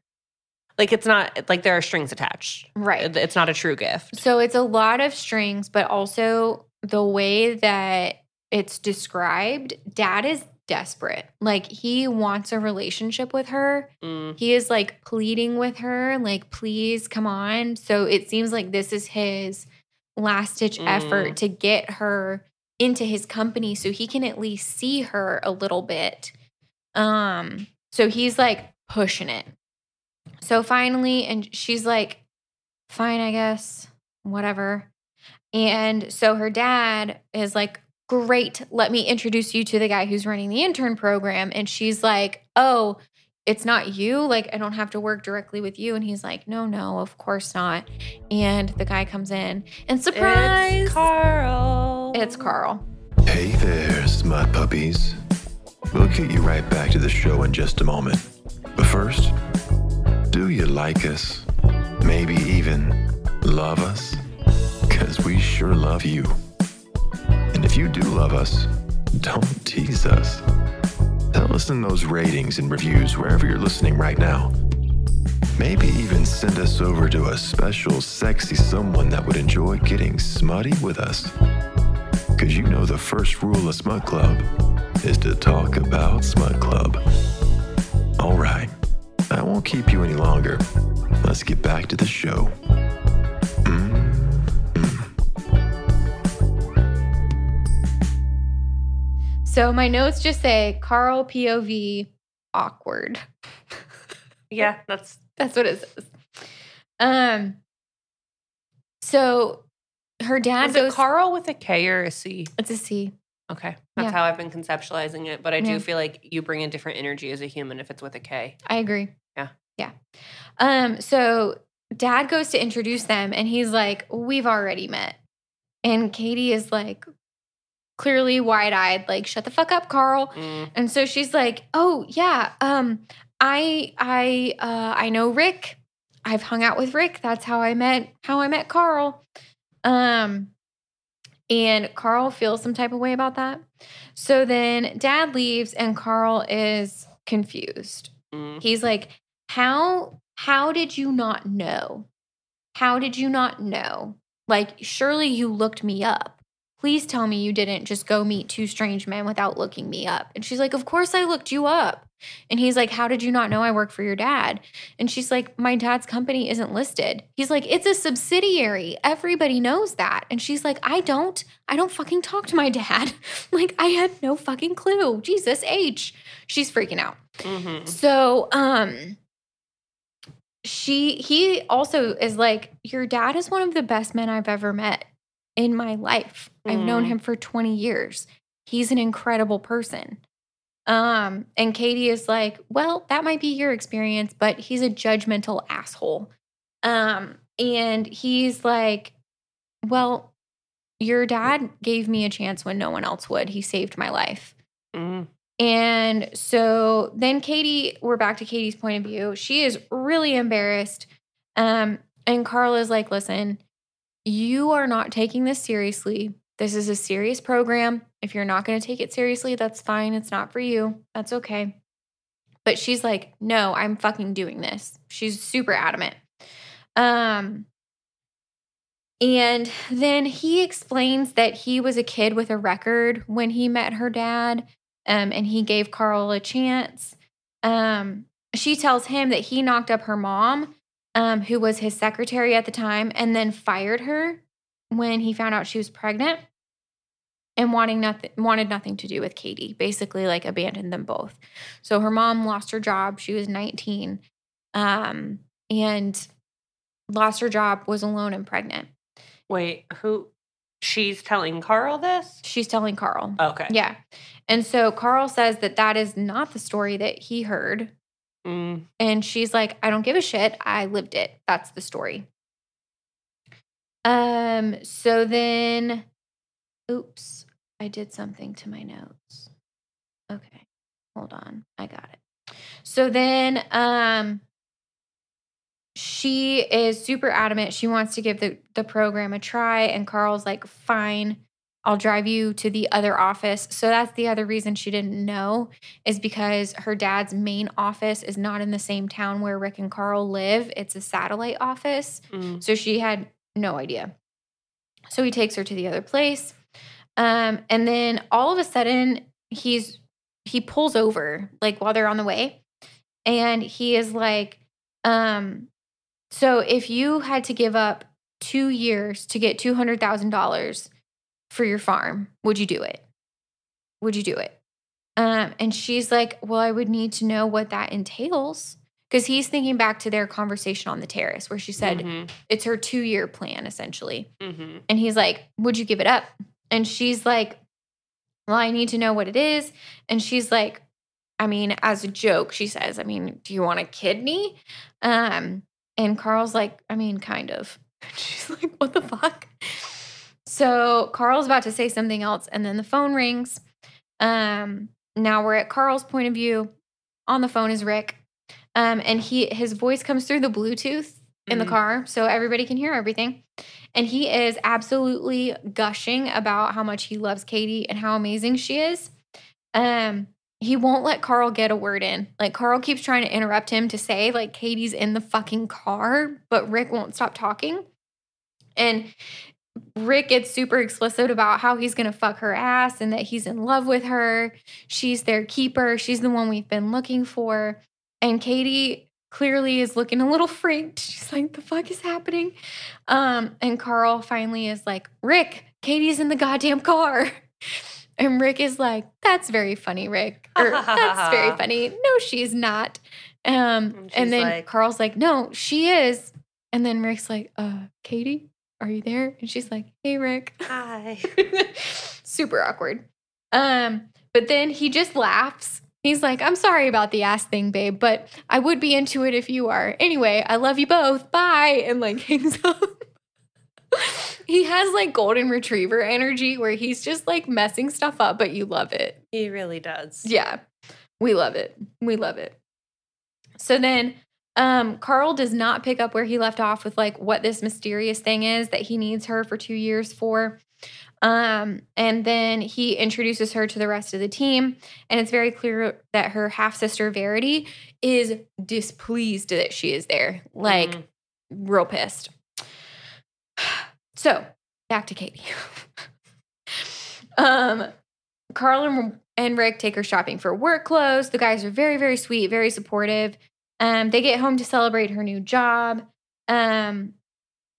S3: like it's not like there are strings attached.
S2: right.
S3: It's not a true gift.
S2: So it's a lot of strings, but also the way that it's described, dad is desperate. Like he wants a relationship with her.
S3: Mm.
S2: He is like pleading with her, like, please come on. So it seems like this is his last ditch
S3: Mm.
S2: effort to get her into his company so he can at least see her a little bit. Um, so he's like pushing it. So finally, and she's like, fine, I guess, whatever. And so her dad is like, great, let me introduce you to the guy who's running the intern program. And she's like, oh, it's not you. Like, I don't have to work directly with you. And he's like, no, no, of course not. And the guy comes in and surprise,
S3: It's Carl.
S2: it's Carl.
S1: Hey there, smut puppies. We'll get you right back to the show in just a moment. But first, do you like us? Maybe even love us? Because we sure love you. And if you do love us, don't tease us. Tell us in those ratings and reviews wherever you're listening right now. Maybe even send us over to a special, sexy someone that would enjoy getting smutty with us. Because you know the first rule of Smut Club is to talk about Smut Club. All right, I won't keep you any longer. Let's get back to the show.
S2: So my notes just say Carl POV awkward.
S3: Yeah, that's
S2: That's what it says. Um. So her dad
S3: is
S2: goes.
S3: it Carl with a K or a C?
S2: it's a C.
S3: Okay, that's
S2: Yeah.
S3: how I've been conceptualizing it. But I do
S2: Yeah.
S3: feel like you bring a different energy as a human if it's with a K.
S2: I agree.
S3: Yeah.
S2: Yeah. Um. So dad goes to introduce them, and he's like, "We've already met," and Katie is like, clearly wide eyed, like, "Shut the fuck up, Carl."
S3: Mm.
S2: And so she's like, "Oh yeah, um, I I uh, I know Rick. I've hung out with Rick. That's how I met how I met Carl." Um, and Carl feels some type of way about that. So then Dad leaves, and Carl is confused.
S3: Mm.
S2: He's like, "How how did you not know? How did you not know? Like, surely you looked me up." Please tell me you didn't just go meet two strange men without looking me up. And she's like, Of course I looked you up. And he's like, How did you not know I work for your dad? And she's like, My dad's company isn't listed. He's like, It's a subsidiary. Everybody knows that. And she's like, I don't. I don't fucking talk to my dad. like, I had no fucking clue. Jesus H. She's freaking out.
S3: Mhm.
S2: So, um, she he also is like, Your dad is one of the best men I've ever met in my life. I've known
S3: Mm.
S2: him for 20 years. He's an incredible person. Um, and Katie is like, Well, that might be your experience, but he's a judgmental asshole. Um, and he's like, Well, your dad gave me a chance when no one else would. He saved my life.
S3: Mm.
S2: And so then Katie, we're back to Katie's point of view. She is really embarrassed. Um, and Carl is like, listen, you are not taking this seriously. This is a serious program. If you're not going to take it seriously, that's fine. It's not for you. That's okay. But she's like, no, I'm fucking doing this. She's super adamant. Um, and then he explains that he was a kid with a record when he met her dad um, and he gave Carl a chance. Um, she tells him that he knocked up her mom, um, who was his secretary at the time, and then fired her when he found out she was pregnant and wanting nothing wanted nothing to do with Katie. Basically, like abandoned them both. So her mom lost her job. She was 19, um, and lost her job. Was alone and pregnant.
S3: Wait, who? She's telling Carl this?
S2: She's telling Carl.
S3: Okay.
S2: Yeah. And so Carl says that that is not the story that he heard.
S3: Mm.
S2: And she's like, I don't give a shit. I lived it. That's the story. Um, so then oops, I did something to my notes. Okay. Hold on. I got it. So then um she is super adamant. She wants to give the, the program a try. And Carl's like, fine, I'll drive you to the other office. So that's the other reason she didn't know is because her dad's main office is not in the same town where Rick and Carl live. It's a satellite office.
S3: Mm.
S2: So she had no idea. So he takes her to the other place. Um, and then all of a sudden he's he pulls over like while they're on the way. And he is like, um, so if you had to give up two years to get two hundred thousand dollars for your farm, would you do it? Would you do it? Um, and she's like, Well, I would need to know what that entails. Because he's thinking back to their conversation on the terrace where she said
S3: Mhm.
S2: it's her two year plan, essentially.
S3: Mhm.
S2: And he's like, Would you give it up? And she's like, Well, I need to know what it is. And she's like, I mean, as a joke, she says, I mean, do you want a kidney? Um, and Carl's like, I mean, kind of. She's like, What the fuck? So Carl's about to say something else, and then the phone rings. Um, now we're at Carl's point of view. On the phone is Rick. Um, and he his voice comes through the Bluetooth in the
S3: Mhm.
S2: car so everybody can hear everything. And he is absolutely gushing about how much he loves Katie and how amazing she is. Um, he won't let Carl get a word in. Like Carl keeps trying to interrupt him to say like Katie's in the fucking car, but Rick won't stop talking. And Rick gets super explicit about how he's going to fuck her ass and that he's in love with her. She's their keeper. She's the one we've been looking for. and Katie clearly is looking a little freaked. She's like, the fuck is happening? Um, and Carl finally is like, Rick, Katie's in the goddamn car. And Rick is like, that's very funny, Rick. Or that's very funny. No, she's not. Um,
S3: And
S2: and, then
S3: like-
S2: Carl's like, no, she is. And then Rick's like, uh, Katie, are you there? And she's like, hey, Rick.
S3: Hi.
S2: Super awkward. Um, but then he just laughs. He's like, I'm sorry about the ass thing, babe, but I would be into it if you are. Anyway, I love you both. Bye. And like hangs up. he has like golden retriever energy where he's just like messing stuff up, but you love it.
S3: He really does.
S2: Yeah. We love it. We love it. So then um Carl does not pick up where he left off with like what this mysterious thing is that he needs her for 2 years for. Um and then he introduces her to the rest of the team and it's very clear that her half sister Verity is displeased that she is there. Like
S3: Mhm.
S2: real pissed. So back to Katie. um, Carl and, and Rick take her shopping for work clothes. The guys are very, very sweet, very supportive. Um, they get home to celebrate her new job. Um,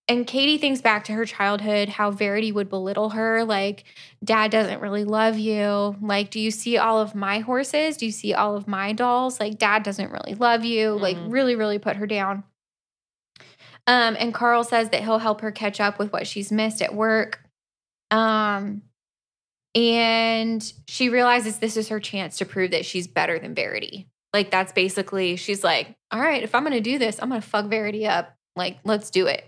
S2: and Katie thinks back to her childhood, how Verity would belittle her, like, Dad doesn't really love you. Like, do you see all of my horses? Do you see all of my dolls? Like, Dad doesn't really love you. Like,
S3: Mhm.
S2: really, really put her down. Um, and Carl says that he'll help her catch up with what she's missed at work. Um, and she realizes this is her chance to prove that she's better than Verity. Like that's basically she's like, all right, if I'm gonna do this, I'm gonna fuck Verity up. Like, let's do it.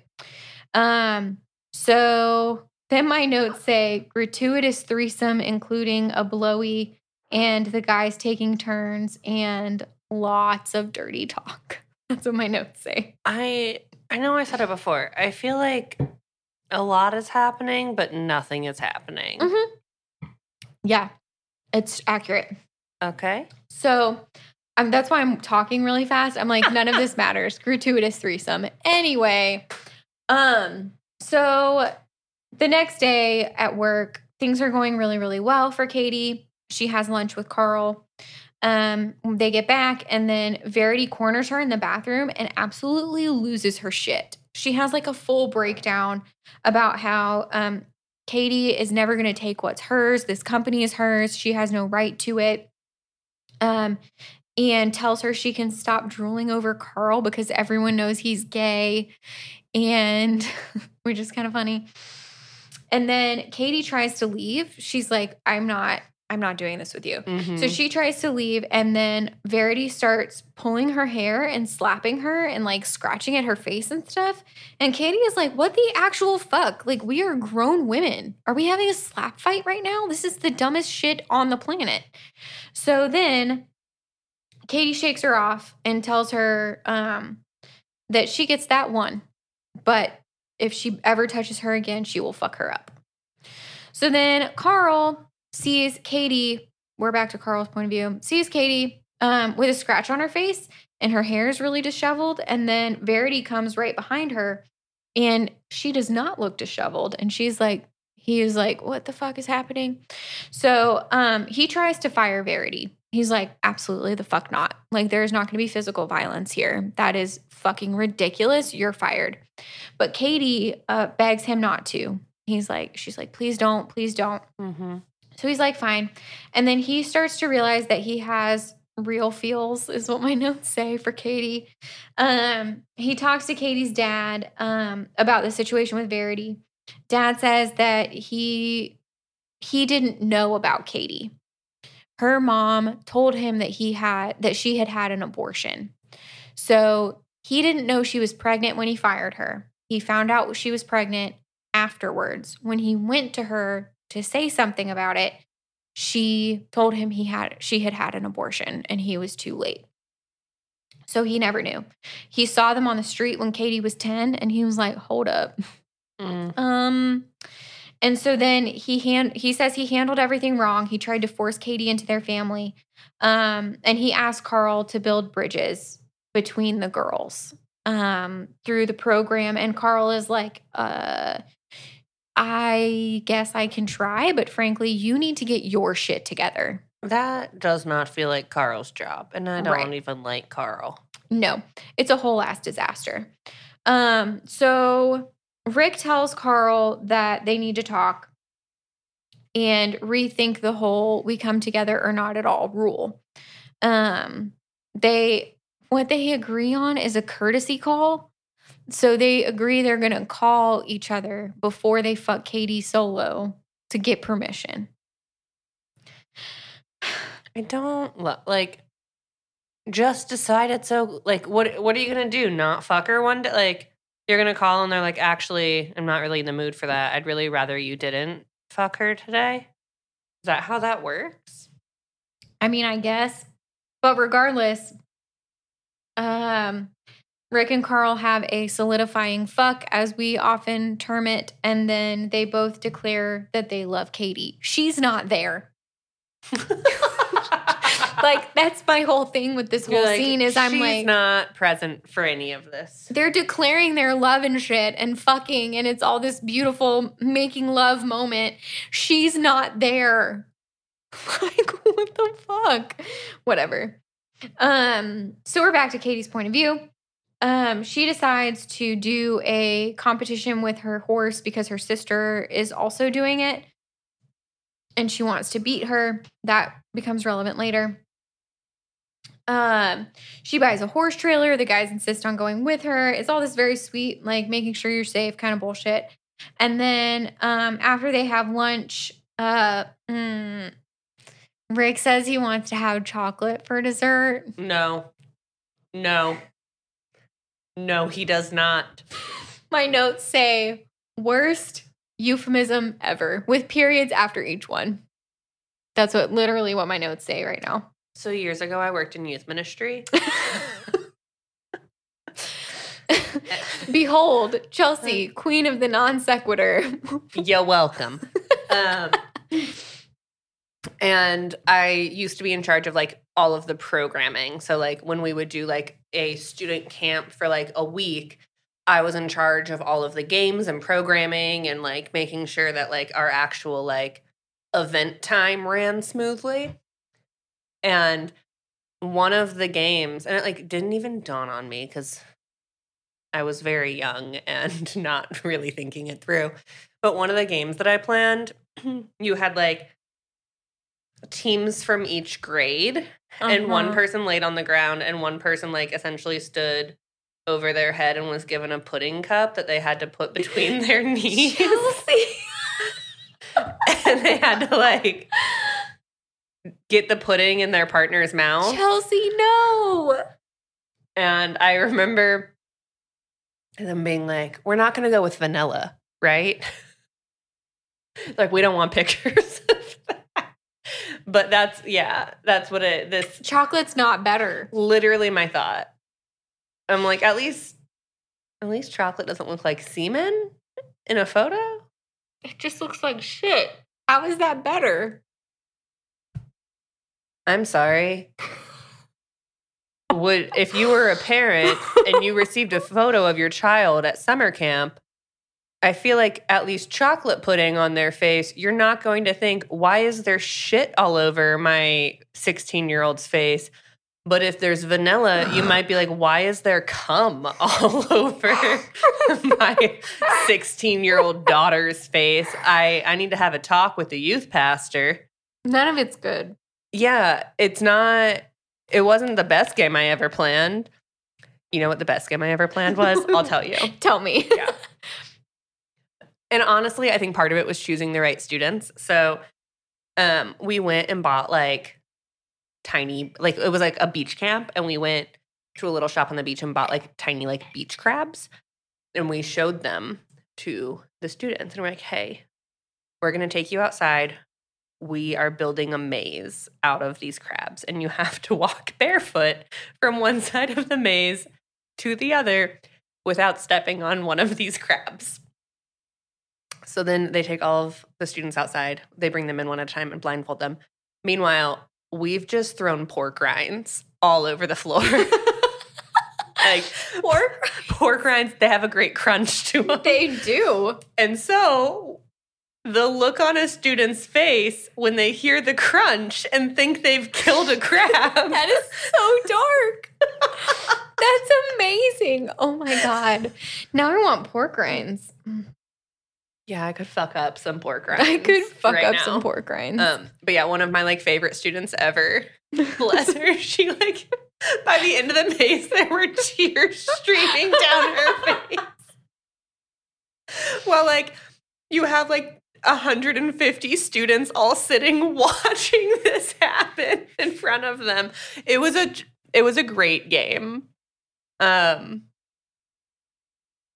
S2: Um, so then my notes say gratuitous threesome, including a blowy and the guys taking turns and lots of dirty talk. That's what my notes say.
S3: I I know I said it before. I feel like a lot is happening, but nothing is happening.
S2: Mhm. Yeah, it's accurate.
S3: Okay.
S2: So um, that's why I'm talking really fast. I'm like, none of this matters. Gratuitous threesome. Anyway, um, so the next day at work, things are going really, really well for Katie. She has lunch with Carl. Um, they get back, and then Verity corners her in the bathroom and absolutely loses her shit. She has like a full breakdown about how um, Katie is never going to take what's hers. This company is hers. She has no right to it. Um, and tells her she can stop drooling over Carl because everyone knows he's gay. And which is kind of funny. And then Katie tries to leave. She's like, I'm not, I'm not doing this with you. So
S3: Mhm.
S2: she tries to leave, and then Verity starts pulling her hair and slapping her and like scratching at her face and stuff. And Katie is like, What the actual fuck? Like, we are grown women. Are we having a slap fight right now? This is the dumbest shit on the planet. So then Katie shakes her off and tells her um, that she gets that one, but if she ever touches her again, she will fuck her up. So then Carl sees Katie. We're back to Carl's point of view. Sees Katie um, with a scratch on her face, and her hair is really disheveled. And then Verity comes right behind her, and she does not look disheveled. And she's like, he is like, what the fuck is happening? So um, he tries to fire Verity. He's like, absolutely the fuck not. Like, there's not going to be physical violence here. That is fucking ridiculous. You're fired. But Katie uh, begs him not to. He's like, she's like, please don't, please don't.
S3: Mhm.
S2: So he's like, fine. And then he starts to realize that he has real feels, is what my notes say for Katie. Um, he talks to Katie's dad um, about the situation with Verity. Dad says that he he didn't know about Katie. Her mom told him that he had that she had had an abortion. So he didn't know she was pregnant when he fired her. He found out she was pregnant afterwards. When he went to her to say something about it, she told him he had she had had an abortion and he was too late. So he never knew. He saw them on the street when Katie was 10 and he was like, "Hold up.
S3: Mm.
S2: Um and so then he hand he says he handled everything wrong. He tried to force Katie into their family. Um and he asked Carl to build bridges between the girls um through the program and Carl is like uh I guess I can try, but frankly, you need to get your shit together.
S3: That does not feel like Carl's job, and I don't
S2: Right.
S3: even like Carl.
S2: No, it's a whole ass disaster. Um, so Rick tells Carl that they need to talk and rethink the whole we come together or not at all rule. Um, they what they agree on is a courtesy call. So they agree they're gonna call each other before they fuck Katie solo to get permission.
S3: I don't lo- like. Just decide decided so. Like, what? What are you gonna do? Not fuck her one day? Like, you're gonna call and they're like, actually, I'm not really in the mood for that. I'd really rather you didn't fuck her today. Is that how that works?
S2: I mean, I guess. But regardless, um, Rick and Carl have a solidifying fuck, as we often term it, and then they both declare that they love Katie. She's not there. Like that's my whole thing with this whole
S3: like,
S2: scene is I'm
S3: she's
S2: like
S3: not present for any of this.
S2: they're declaring their love and shit and fucking and it's all this beautiful making love moment. She's not there. Like what the fuck? Whatever. Um so we're back to Katie's point of view. Um she decides to do a competition with her horse because her sister is also doing it and she wants to beat her. That becomes relevant later. Um, she buys a horse trailer. The guys insist on going with her. It's all this very sweet, like making sure you're safe kind of bullshit. And then um, after they have lunch, uh, mm, Rick says he wants to have chocolate for dessert.
S3: No, no, no. He does not.
S2: My notes say worst euphemism ever with periods after each one. That's what literally what my notes say right now.
S3: So years ago, I worked in youth ministry.
S2: Behold, Chelsea, queen of the non sequitur.
S3: You're welcome. um, and I used to be in charge of like all of the programming. So like when we would do like a student camp for like a week, I was in charge of all of the games and programming and like making sure that like our actual like event time ran smoothly. And one of the games, and it like didn't even dawn on me because I was very young and not really thinking it through. But one of the games that I planned, you had like teams from each grade, and one
S2: Uh-huh.
S3: person laid on the ground, and one person like essentially stood over their head and was given a pudding cup that they had to put between their knees. And they had to like get the pudding in their partner's mouth.
S2: Chelsea, no.
S3: And I remember them being like, we're not going to go with vanilla, right? like, we don't want pictures that. But that's, yeah, that's what it, this
S2: Chocolate's not better.
S3: literally my thought. I'm like, at least, at least chocolate doesn't look like semen in a photo.
S2: It just looks like shit. How is that better?
S3: I'm sorry. Would if you were a parent and you received a photo of your child at summer camp, I feel like at least chocolate pudding on their face, you're not going to think, why is there shit all over my 16 year old's face? But if there's vanilla, you might be like, why is there cum all over my 16 year old daughter's face? I, I need to have a talk with the youth pastor.
S2: None of it's good.
S3: Yeah, it's not. It wasn't the best game I ever planned. You know what the best game I ever planned was? I'll tell you.
S2: Tell me.
S3: Yeah. And honestly, I think part of it was choosing the right students. So, um, we went and bought like tiny, like it was like a beach camp, and we went to a little shop on the beach and bought like tiny like beach crabs, and we showed them to the students, and we're like, "Hey, we're gonna take you outside we are building a maze out of these crabs and you have to walk barefoot from one side of the maze to the other without stepping on one of these crabs. So then they take all of the students outside, they bring them in one at a time and blindfold them. Meanwhile, we've just thrown pork rinds all over the floor. like
S2: Pork?
S3: pork rinds, they have a great crunch to them.
S2: They do.
S3: And so the look on a student's face when they hear the crunch and think they've killed a crab.
S2: That is so dark. That's amazing. Oh my god. Now I want pork rinds.
S3: yeah, I could fuck up some pork rinds.
S2: I could fuck
S3: right
S2: up
S3: now.
S2: some pork rinds.
S3: Um, but yeah, one of my like favorite students ever. Bless her. She like by the end of the maze, there were tears streaming down her face. Well, like you have like 150 students all sitting watching this happen in front of them. It was a it was a great game. Um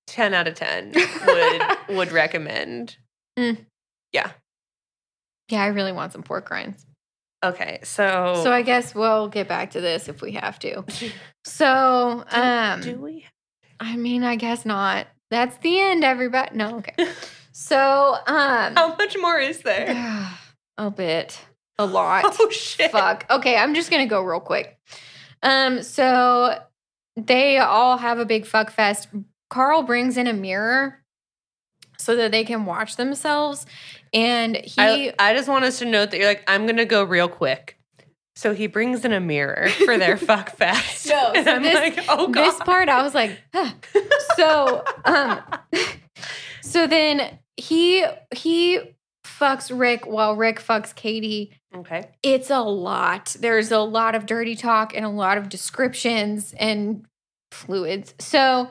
S3: 10 out of 10 would would recommend.
S2: yeah, Yeah, I really want some pork rinds.
S3: Okay, so
S2: So I guess we'll get back to this if we have to. So,
S3: do,
S2: um
S3: do we
S2: I mean, I guess not. That's the end, everybody. No, okay. So, um
S3: How much more is there?
S2: a bit. A lot.
S3: Oh shit.
S2: Fuck. Okay, I'm just gonna go real quick. Um, so they all have a big fuck fest. Carl brings in a mirror so that they can watch themselves. And he
S3: I, I just want us to note that you're like, I'm gonna go real quick. So he brings in a mirror for their fuck fest.
S2: No, so
S3: I'm
S2: this-
S3: like, oh god.
S2: this part I was like, huh. so um so then he he fucks Rick while Rick fucks Katie.
S3: okay.
S2: It's a lot. There's a lot of dirty talk and a lot of descriptions and fluids. So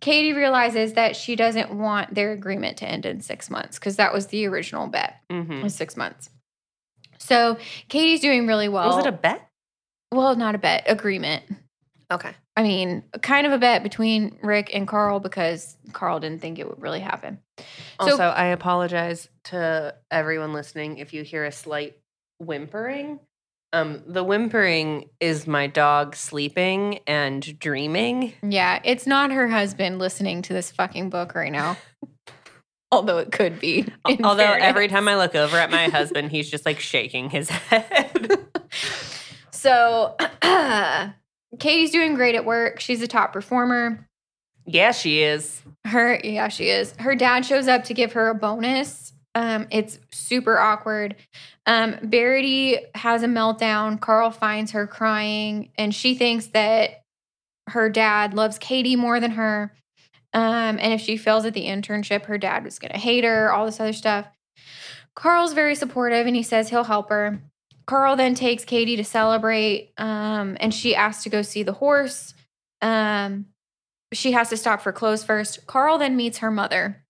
S2: Katie realizes that she doesn't want their agreement to end in six months because that was the original bet
S3: hmm
S2: was six months. So Katie's doing really well.
S3: Was it a bet?
S2: well, not a bet, agreement.
S3: Okay.
S2: I mean, kind of a bet between Rick and Carl because Carl didn't think it would really happen.
S3: Also, I apologize to everyone listening if you hear a slight whimpering. Um, the whimpering is my dog sleeping and dreaming.
S2: Yeah, it's not her husband listening to this fucking book right now. Although it could be.
S3: Although
S2: fairness.
S3: every time I look over at my husband, he's just like shaking his head.
S2: So Katie's doing great at work. She's a top performer.
S3: yeah, she is.
S2: Her, yeah, she is. Her dad shows up to give her a bonus. Um, it's super awkward. Um, Verity has a meltdown. Carl finds her crying, and she thinks that her dad loves Katie more than her. Um, and if she fails at the internship, her dad was going to hate her, all this other stuff. Carl's very supportive and he says he'll help her. Carl then takes Katie to celebrate, um, and she asks to go see the horse. Um, she has to stop for clothes first. Carl then meets her mother.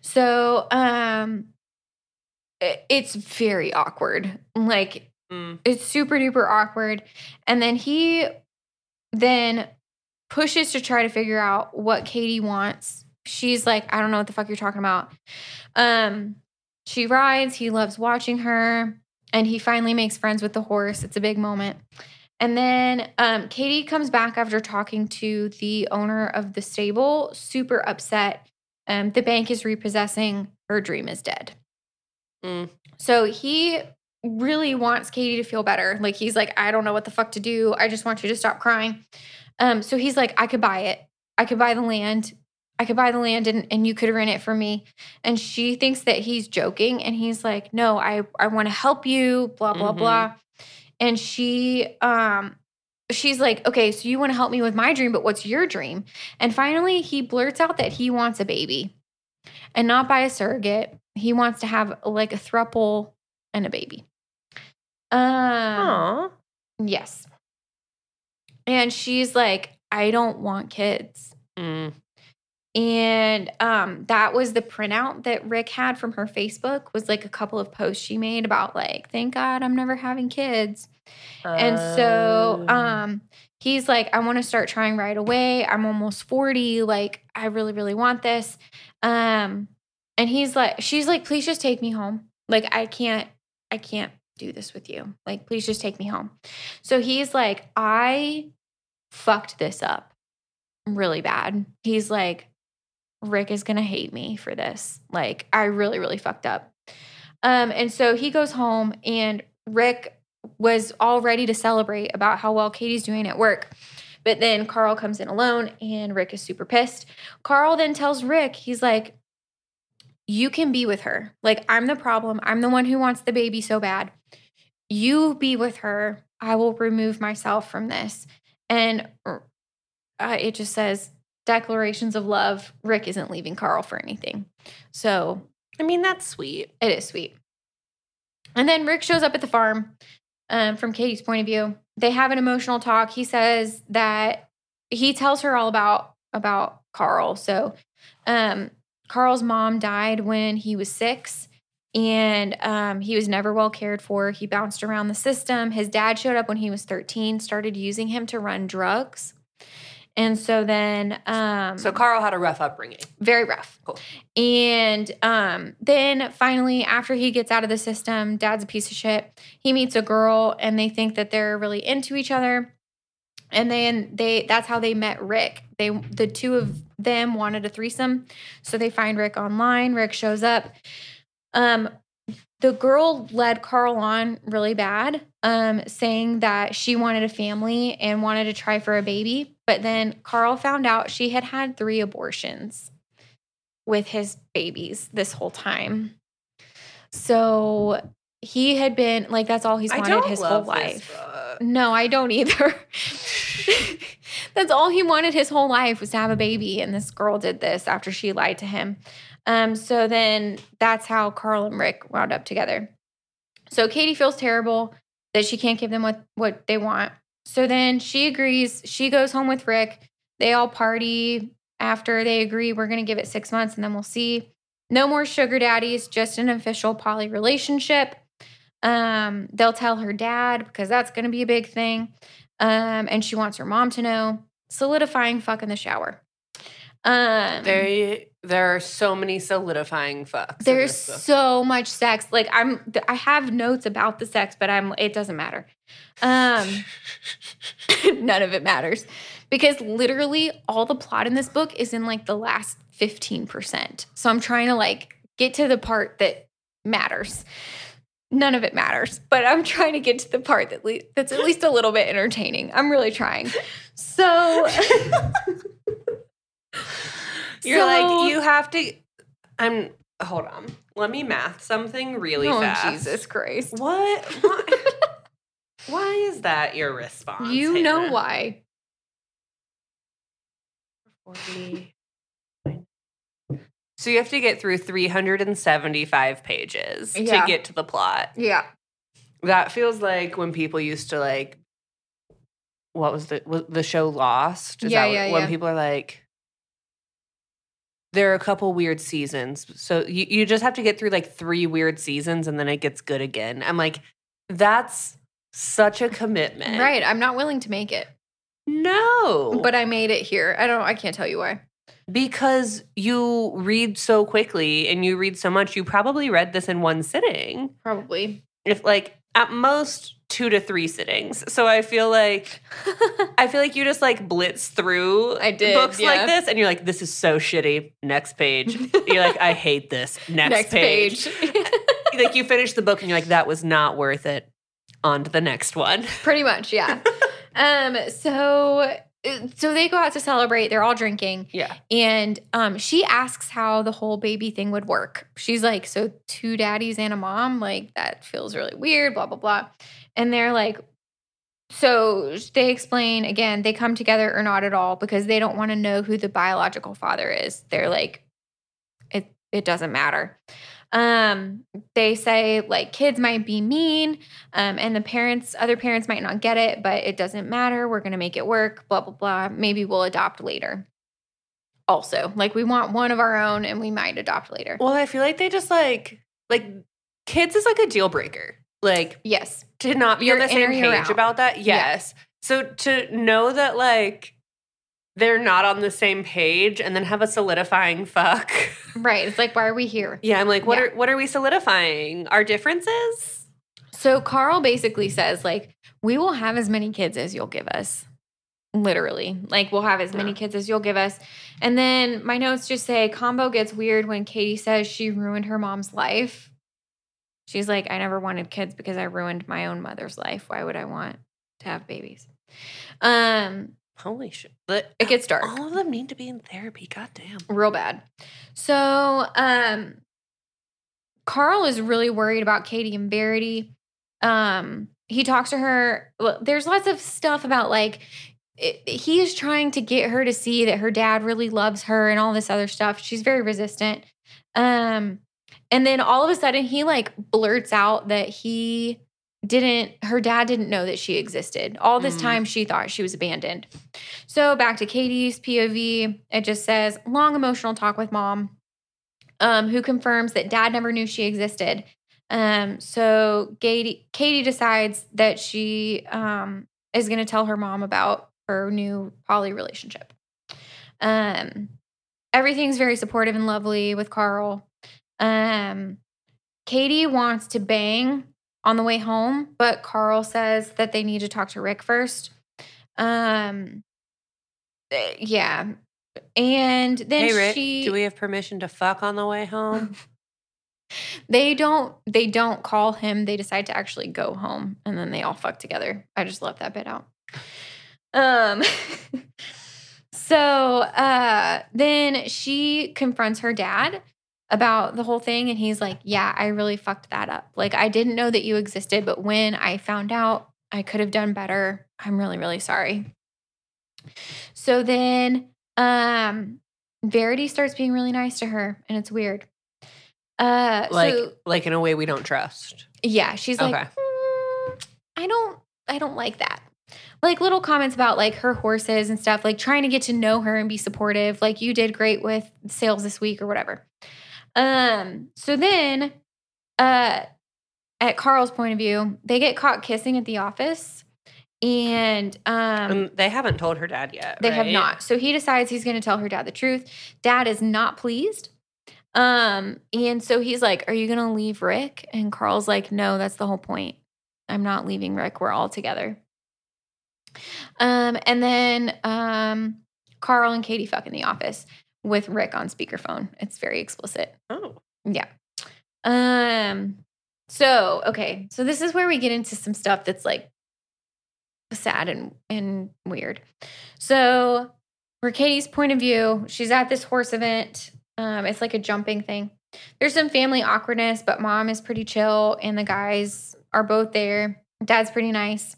S2: So um it- it's very awkward. Like
S3: Mm.
S2: it's super duper awkward. And then he then pushes to try to figure out what Katie wants. She's like, I don't know what the fuck you're talking about. Um she rides, he loves watching her, and he finally makes friends with the horse. It's a big moment. And then um, Katie comes back after talking to the owner of the stable, super upset. Um, the bank is repossessing. Her dream is dead.
S3: Mm.
S2: So he really wants Katie to feel better. Like he's like, I don't know what the fuck to do. I just want you to stop crying. Um, so he's like, I could buy it. I could buy the land. I could buy the land and, and you could rent it for me. And she thinks that he's joking. And he's like, No, I, I want to help you, blah, blah,
S3: Mhm.
S2: blah. And she um she's like, Okay, so you want to help me with my dream, but what's your dream? And finally he blurts out that he wants a baby and not by a surrogate. He wants to have like a thruple and a baby. Um
S3: Aw.
S2: yes. And she's like, I don't want kids.
S3: Mm.
S2: And um, that was the printout that Rick had from her Facebook was like a couple of posts she made about like, thank God I'm never having kids. And so
S3: Oh.
S2: um he's like, I want to start trying right away. I'm almost 40. Like, I really, really want this. Um, and he's like, she's like, please just take me home. Like, I can't, I can't do this with you. Like, please just take me home. So he's like, I fucked this up really bad. He's like, Rick is gonna hate me for this. Like, I really, really fucked up. Um, and so he goes home and Rick was all ready to celebrate about how well Katie's doing at work. But then Carl comes in alone and Rick is super pissed. Carl then tells Rick, he's like, you can be with her. Like, I'm the problem. I'm the one who wants the baby so bad. You be with her. I will remove myself from this. And uh, it just says declarations of love. Rick isn't leaving Carl for anything. So
S3: I mean, that's sweet.
S2: it is sweet. And then Rick shows up at the farm um, from Katie's point of view. They have an emotional talk. He says that he tells her all about about Carl. So um, Carl's mom died when he was six, and um, he was never well cared for. He bounced around the system. His dad showed up when he was 13, started using him to run drugs. And so then, um,
S3: So Carl had a rough upbringing.
S2: very rough.
S3: Cool.
S2: And um, then finally, after he gets out of the system, dad's a piece of shit. He meets a girl, and they think that they're really into each other. And then they that's how they met Rick. They the two of them wanted a threesome, so they find Rick online. Rick shows up. Um, the girl led Carl on really bad, um, saying that she wanted a family and wanted to try for a baby. But then Carl found out she had had three abortions with his babies this whole time. So he had been like, that's all he's wanted his whole life. No, I don't either. That's all he wanted his whole life was to have a baby, and this girl did this after she lied to him. Um, so then that's how Carl and Rick wound up together. So Katie feels terrible that she can't give them what what they want. So then she agrees. She goes home with Rick. They all party after they agree we're going to give it six months and then we'll see. No more sugar daddies, just an official poly relationship. Um, they'll tell her dad because that's going to be a big thing. Um, and she wants her mom to know. Solidifying fuck in the shower. Um,
S3: There, there are so many solidifying fucks.
S2: there's so much sex. Like I'm, I have notes about the sex, but I'm. It doesn't matter. Um, none of it matters because literally all the plot in this book is in like the last fifteen percent. So I'm trying to like get to the part that matters. None of it matters, but I'm trying to get to the part that le- that's at least a little bit entertaining. I'm really trying. So
S3: You're
S2: So-
S3: like you have to. I'm. Hold on. Let me math something really
S2: oh
S3: fast.
S2: Jesus Christ.
S3: What? Why, why is that your response?
S2: You know why.
S3: 40. So you have to get through 375 pages
S2: Yeah.
S3: to get to the plot.
S2: Yeah.
S3: That feels like when people used to like what was the was the show Lost? Is
S2: Yeah,
S3: that
S2: yeah,
S3: when
S2: yeah.
S3: people are like there are a couple weird seasons. So you, you just have to get through like three weird seasons and then it gets good again. I'm like, that's such a commitment.
S2: Right. I'm not willing to make it.
S3: No.
S2: But I made it here. I don't I can't tell you why.
S3: because you read so quickly and you read so much, you probably read this in one sitting.
S2: Probably.
S3: If like at most two to three sittings. So I feel like I feel like you just like blitz through
S2: I did,
S3: books
S2: yeah.
S3: like this and you're like, this is so shitty. Next page. you're like, I hate this. Next,
S2: Next
S3: page.
S2: page.
S3: like you finish the book and you're like, that was not worth it. On to the next one.
S2: Pretty much, yeah. um so so they go out to celebrate. They're all drinking.
S3: Yeah.
S2: And um, she asks how the whole baby thing would work. She's like, So, two daddies and a mom? Like, that feels really weird, blah, blah, blah. And they're like, So they explain again, they come together or not at all because they don't want to know who the biological father is. They're like, It, it doesn't matter. Um, they say like kids might be mean, um, and the parents, other parents might not get it, but it doesn't matter. We're gonna make it work, blah, blah, blah. Maybe we'll adopt later also. Like we want one of our own and we might adopt later.
S3: Well, I feel like they just like like kids is like a deal breaker. Like
S2: yes.
S3: to not be
S2: You're
S3: on the same page about that.
S2: Yeah.
S3: Yes. So to know that like they're not on the same page and then have a solidifying fuck.
S2: Right. It's like, why are we here?
S3: yeah, I'm like, what
S2: Yeah.
S3: are what are we solidifying? Our differences?
S2: So Carl basically says, like, we will have as many kids as you'll give us. Literally. Like, we'll have as many
S3: Yeah.
S2: kids as you'll give us. And then my notes just say combo gets weird when Katie says she ruined her mom's life. She's like, I never wanted kids because I ruined my own mother's life. Why would I want to have babies? Um,
S3: Holy shit. But
S2: it gets dark.
S3: all of them need to be in therapy. God damn.
S2: real bad. So, um, Carl is really worried about Katie and Verity. Um, he talks to her. Well, there's lots of stuff about like it, he is trying to get her to see that her dad really loves her and all this other stuff. She's very resistant. Um, and then all of a sudden he like blurts out that he didn't her dad didn't know that she existed. All this
S3: Mm.
S2: time she thought she was abandoned. So back to Katie's POV, it just says long emotional talk with mom. Um, who confirms that dad never knew she existed. Um, so Katie, Katie decides that she um, is going to tell her mom about her new poly relationship. Um, everything's very supportive and lovely with Carl. Um, Katie wants to bang on the way home, but Carl says that they need to talk to Rick first. Um, eh, yeah. And then
S3: hey, Rick,
S2: she
S3: do we have permission to fuck on the way home?
S2: they don't they don't call him they decide to actually go home and then they all fuck together i just left that bit out um so uh then she confronts her dad about the whole thing and he's like yeah i really fucked that up like i didn't know that you existed but when i found out i could have done better i'm really really sorry so then um verity starts being really nice to her and it's weird uh
S3: like,
S2: so
S3: like in a way we don't trust.
S2: yeah, she's like,
S3: Okay.
S2: "Mm, I don't, I don't like that. Like little comments about like her horses and stuff, like trying to get to know her and be supportive. Like you did great with sales this week or whatever. Um. So then, uh, at Carl's point of view, they get caught kissing at the office, and um,
S3: they haven't told her dad yet.
S2: they have not. So he decides he's going to tell her dad the truth. Dad is not pleased. Um, and so he's like, Are you going to leave Rick? And Carl's like, No, that's the whole point. I'm not leaving Rick. We're all together. Um, and then um, Carl and Katie fuck in the office with Rick on speakerphone. It's very explicit.
S3: Oh.
S2: Yeah. Um so okay, so this is where we get into some stuff that's like sad and and weird. So for Katie's point of view, she's at this horse event. Um it's like a jumping thing. There's some family awkwardness, but mom is pretty chill and the guys are both there. Dad's pretty nice.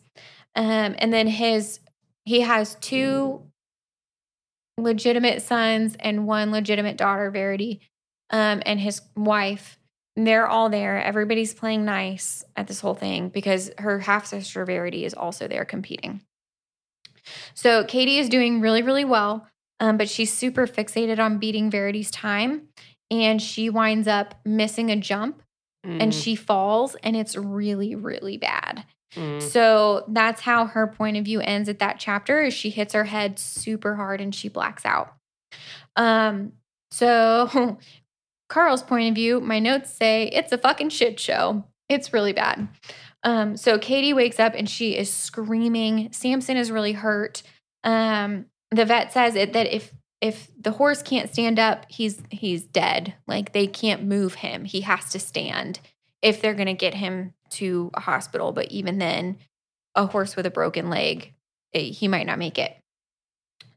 S2: Um and then his he has two legitimate sons and one legitimate daughter, Verity um, and his wife. And They're all there. Everybody's playing nice at this whole thing because her half sister Verity is also there competing. So Katie is doing really, really well, um, but she's super fixated on beating Verity's time, and she winds up missing a jump and
S3: Mm,
S2: she falls, and it's really, really bad.
S3: Mm.
S2: So that's how her point of view ends at that chapter is she hits her head super hard and she blacks out. Um so Carl's point of view, my notes say it's a fucking shit show. It's really bad. Um so Katie wakes up and she is screaming. Samson is really hurt. Um the vet says it that if if the horse can't stand up, he's he's dead. Like they can't move him. He has to stand if they're going to get him to a hospital. But even then, a horse with a broken leg, eh, he might not make it.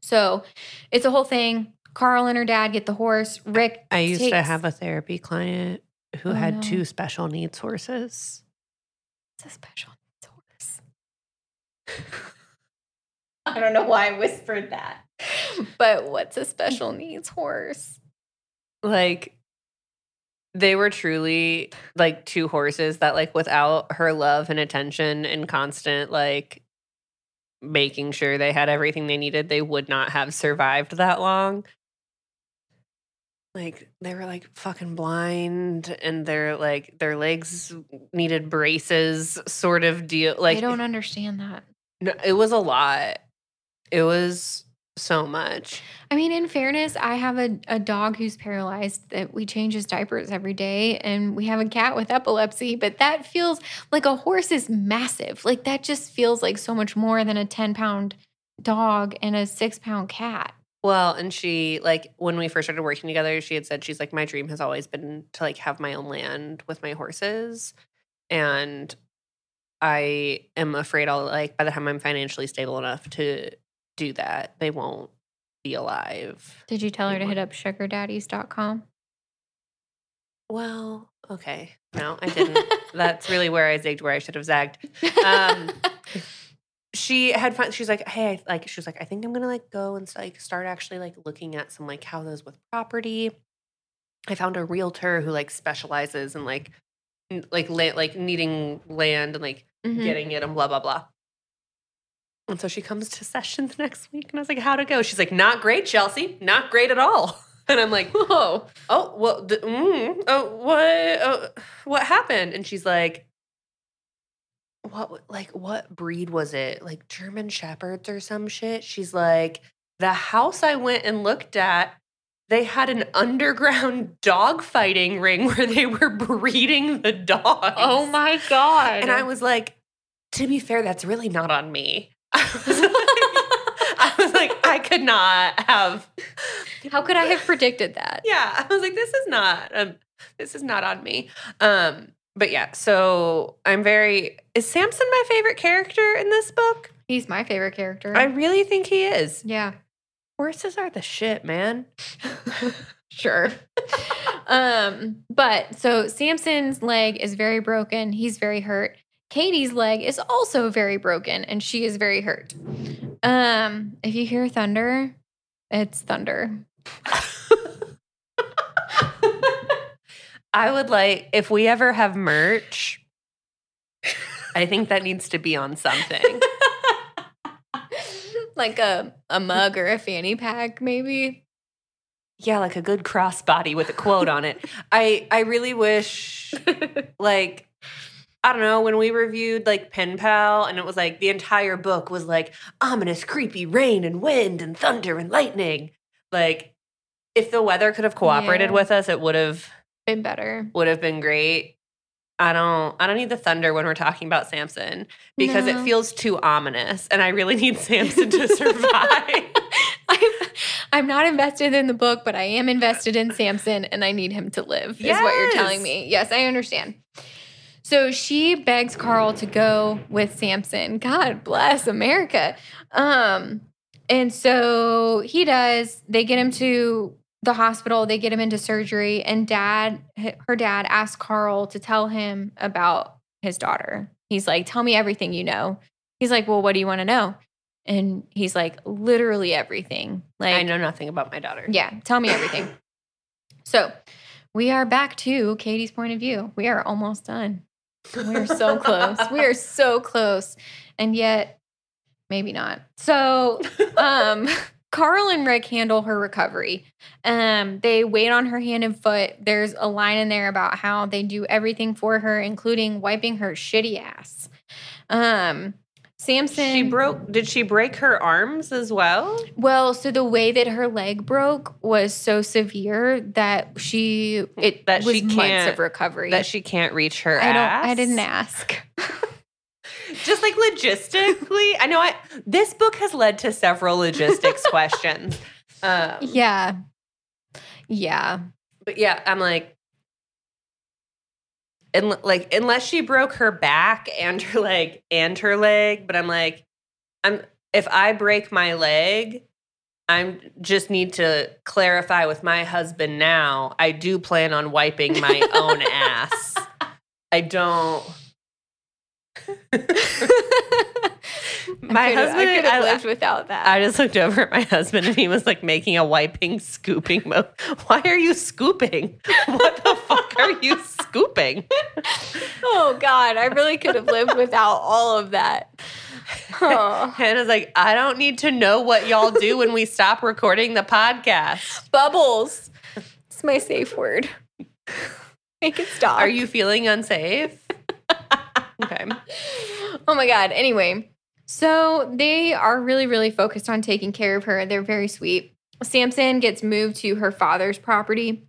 S2: So it's a whole thing. Carl and her dad get the horse. Rick.
S3: I used to have a therapy client who
S2: Oh,
S3: had
S2: no.
S3: two special needs horses.
S2: It's a special needs horse. I don't know why I whispered that, but what's a special needs horse?
S3: Like they were truly like two horses that like without her love and attention and constant like making sure they had everything they needed, they would not have survived that long. Like they were like fucking blind and their like their legs needed braces sort of deal like
S2: I don't understand that.
S3: No, it was a lot. It was so much.
S2: I mean, in fairness, I have a, a dog who's paralyzed that we change his diapers every day, and we have a cat with epilepsy, but that feels like a horse is massive. Like that just feels like so much more than a 10 pound dog and a six pound cat.
S3: Well, and she like when we first started working together, she had said she's like my dream has always been to like have my own land with my horses. And I am afraid I'll like by the time I'm financially stable enough to do that, they won't be alive.
S2: Did you tell her to hit up sugardaddies.com?
S3: Well, okay. No, I didn't. That's really where I zigged where I should have zagged. Um, she had fun. She's like, hey, I, like, she was like, I think I'm gonna like go and like start actually like looking at some like houses with property. I found a realtor who like specializes in like, like, la- like needing land and like
S2: Mhm.
S3: getting it and blah blah blah. And so she comes to sessions next week, and I was like, "How'd it go?" She's like, "Not great, Chelsea. Not great at all." And I'm like,
S2: Whoa.
S3: oh well d- mm, oh what oh, what happened and she's like what like what breed was it like german shepherds or some shit she's like the house i went and looked at they had an underground dog fighting ring where they were breeding the dogs
S2: Oh my god.
S3: and i was like to be fair that's really not on me I was like, I was like i could not have
S2: How could I have predicted that?
S3: yeah i was like this is not um this is not on me um but yeah so i'm very is samson my favorite character in this book
S2: He's my favorite character.
S3: i really think he is
S2: yeah.
S3: horses are the shit man
S2: sure. um, but so Samson's leg is very broken. He's very hurt. Katie's leg is also very broken and she is very hurt. Um, if you hear thunder, it's thunder.
S3: i would like if we ever have merch i think that needs to be on something
S2: like a, a mug or a fanny pack, maybe.
S3: yeah like a good crossbody with a quote on it i i really wish like I don't know, when we reviewed like Pen Pal and it was like the entire book was like ominous, creepy rain and wind and thunder and lightning. Like if the weather could have cooperated
S2: Yeah.
S3: with us, it would have
S2: Been better.
S3: would have been great. I don't I don't need the thunder when we're talking about Samson because
S2: No.
S3: it feels too ominous and I really need Samson to survive.
S2: I'm, I'm not invested in the book, but I am invested in Samson and I need him to live, is what you're telling me. Yes, I understand. So she begs Carl to go with Samson. God bless America. Um, and so he does. They get him to the hospital, they get him into surgery, and dad, her dad asks Carl to tell him about his daughter. He's like, Tell me everything you know. He's like, Well, what do you want to know? And he's like, literally everything. Like
S3: I know nothing about my daughter.
S2: Yeah, tell me everything. so we are back to Katie's point of view. We are almost done. We're so close. We are so close. And yet, maybe not. So um Carl and Rick handle her recovery. Um, they wait on her hand and foot. There's a line in there about how they do everything for her, including wiping her shitty ass. Um, Samson.
S3: She broke did she break her arms as well?
S2: Well, so the way that her leg broke was so severe that she it
S3: That
S2: was
S3: she
S2: months
S3: can't-
S2: of recovery.
S3: That she can't reach her
S2: I don't. I didn't ask.
S3: Just like logistically, I know I this book has led to several logistics questions. Um,
S2: yeah, yeah.
S3: but yeah, I'm like, and like unless she broke her back and her leg and her leg, but I'm like, I'm if I break my leg, I'm just need to clarify with my husband now. I do plan on wiping my own ass. I don't. My
S2: I
S3: husband-
S2: I could have lived without that.
S3: I just looked over at my husband and he was like making a wiping, scooping mo. Why are you scooping? What the fuck are you scooping?
S2: oh God, I really could have lived without all of that. Oh.
S3: Hannah's like, I don't need to know what y'all do when we stop recording the podcast.
S2: Bubbles. It's my safe word. Make it stop.
S3: Are you feeling unsafe? Okay.
S2: oh my god. Anyway, so they are really, really focused on taking care of her. They're very sweet. Samson gets moved to her father's property.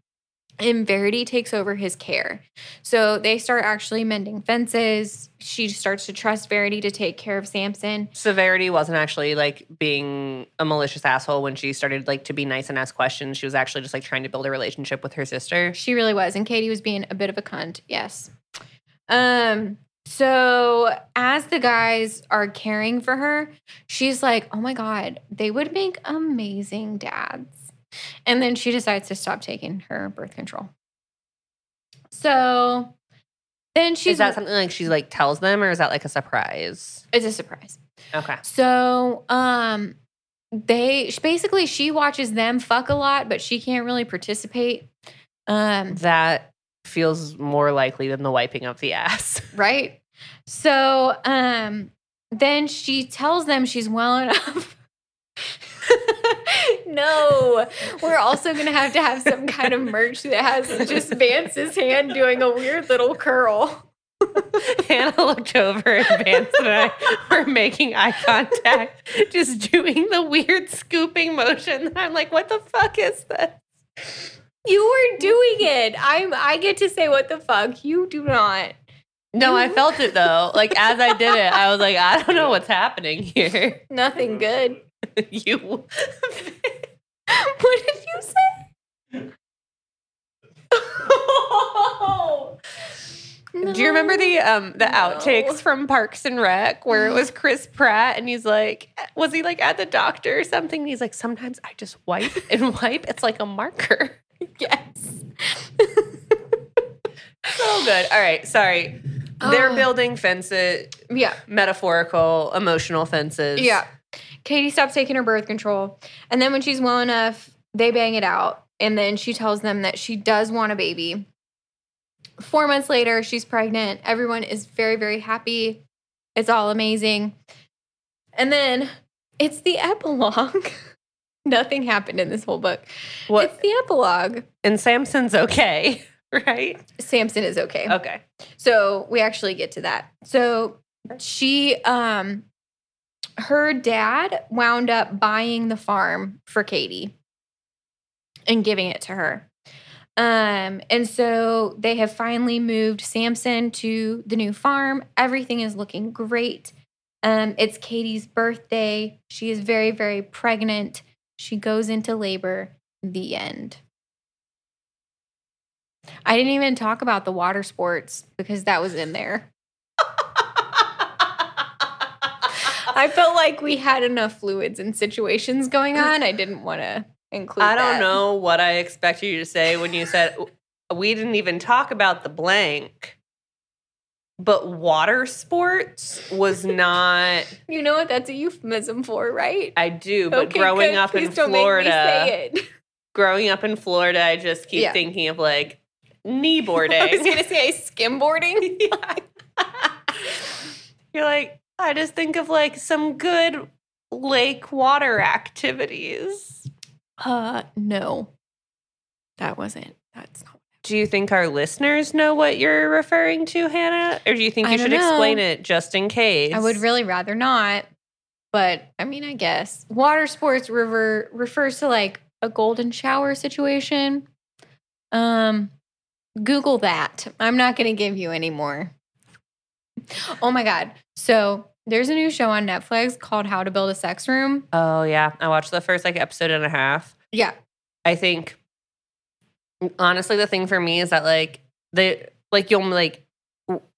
S2: And Verity takes over his care. So they start actually mending fences. She starts to trust Verity to take care of Samson.
S3: So Verity wasn't actually like being a malicious asshole when she started like to be nice and ask questions. She was actually just like trying to build a relationship with her sister.
S2: She really was. And Katie was being a bit of a cunt. Yes. Um, so as the guys are caring for her, she's like, oh my God, they would make amazing dads. And then she decides to stop taking her birth control. So then she's
S3: is that something like she like tells them, or is that like a surprise?
S2: it's a surprise.
S3: Okay.
S2: So um they basically she watches them fuck a lot, but she can't really participate. Um
S3: That feels more likely than the wiping of the ass.
S2: right? So um then she tells them she's well enough. no, we're also gonna have to have some kind of merch that has just Vance's hand doing a weird little curl.
S3: Hannah looked over and Vance and I were making eye contact, just doing the weird scooping motion. I'm like, what the fuck is this?
S2: You were doing it. I'm. I get to say what the fuck. You do not.
S3: No, I felt it though. Like as I did it, I was like, I don't know what's happening here.
S2: Nothing good.
S3: you
S2: what did you say?
S3: Do you remember the um the
S2: No.
S3: outtakes from Parks and Rec where it was Chris Pratt and he's like was he like at the doctor or something? He's like, sometimes I just wipe and wipe. It's like a marker.
S2: Yes.
S3: So good. All right, sorry. They're
S2: Oh.
S3: building fences,
S2: Yeah.
S3: metaphorical, emotional fences.
S2: Yeah. Katie stops taking her birth control. And then when she's well enough, they bang it out. And then she tells them that she does want a baby. Four months later, she's pregnant. Everyone is very, very happy. It's all amazing. And then it's the epilogue. Nothing happened in this whole book.
S3: What
S2: It's the epilogue.
S3: and Samson's okay, right?
S2: Samson is okay.
S3: Okay.
S2: So we actually get to that. So she um her dad wound up buying the farm for Katie and giving it to her. Um and so they have finally moved Samson to the new farm. Everything is looking great. Um it's Katie's birthday. She is very very pregnant. She goes into labor. The end. I didn't even talk about the water sports because that was in there. I felt like we had enough fluids and situations going on. I didn't want to include.
S3: I don't
S2: that.
S3: know what I expected you to say when you said we didn't even talk about the blank. But water sports was not
S2: You know what that's a euphemism for, right?
S3: I do, but
S2: Okay,
S3: growing
S2: good.
S3: up in
S2: Please don't make me
S3: Florida,
S2: say it.
S3: growing up in Florida, I just keep
S2: Yeah.
S3: thinking of like knee
S2: I was
S3: boarding.
S2: gonna say skimboarding.
S3: You're like, I just think of like some good lake water activities.
S2: Uh, no, that wasn't. That's not.
S3: Do you think our listeners know what you're referring to, Hannah? Or do you think you should explain it just in case?
S2: I would really rather not, but I mean, I guess water sports river refers to like a golden shower situation. Um, Google that. I'm not going to give you any more. Oh my god! So there's a new show on Netflix called How to Build a Sex Room.
S3: Oh yeah, I watched the first like episode and a half.
S2: Yeah,
S3: I think honestly the thing for me is that like they like you'll like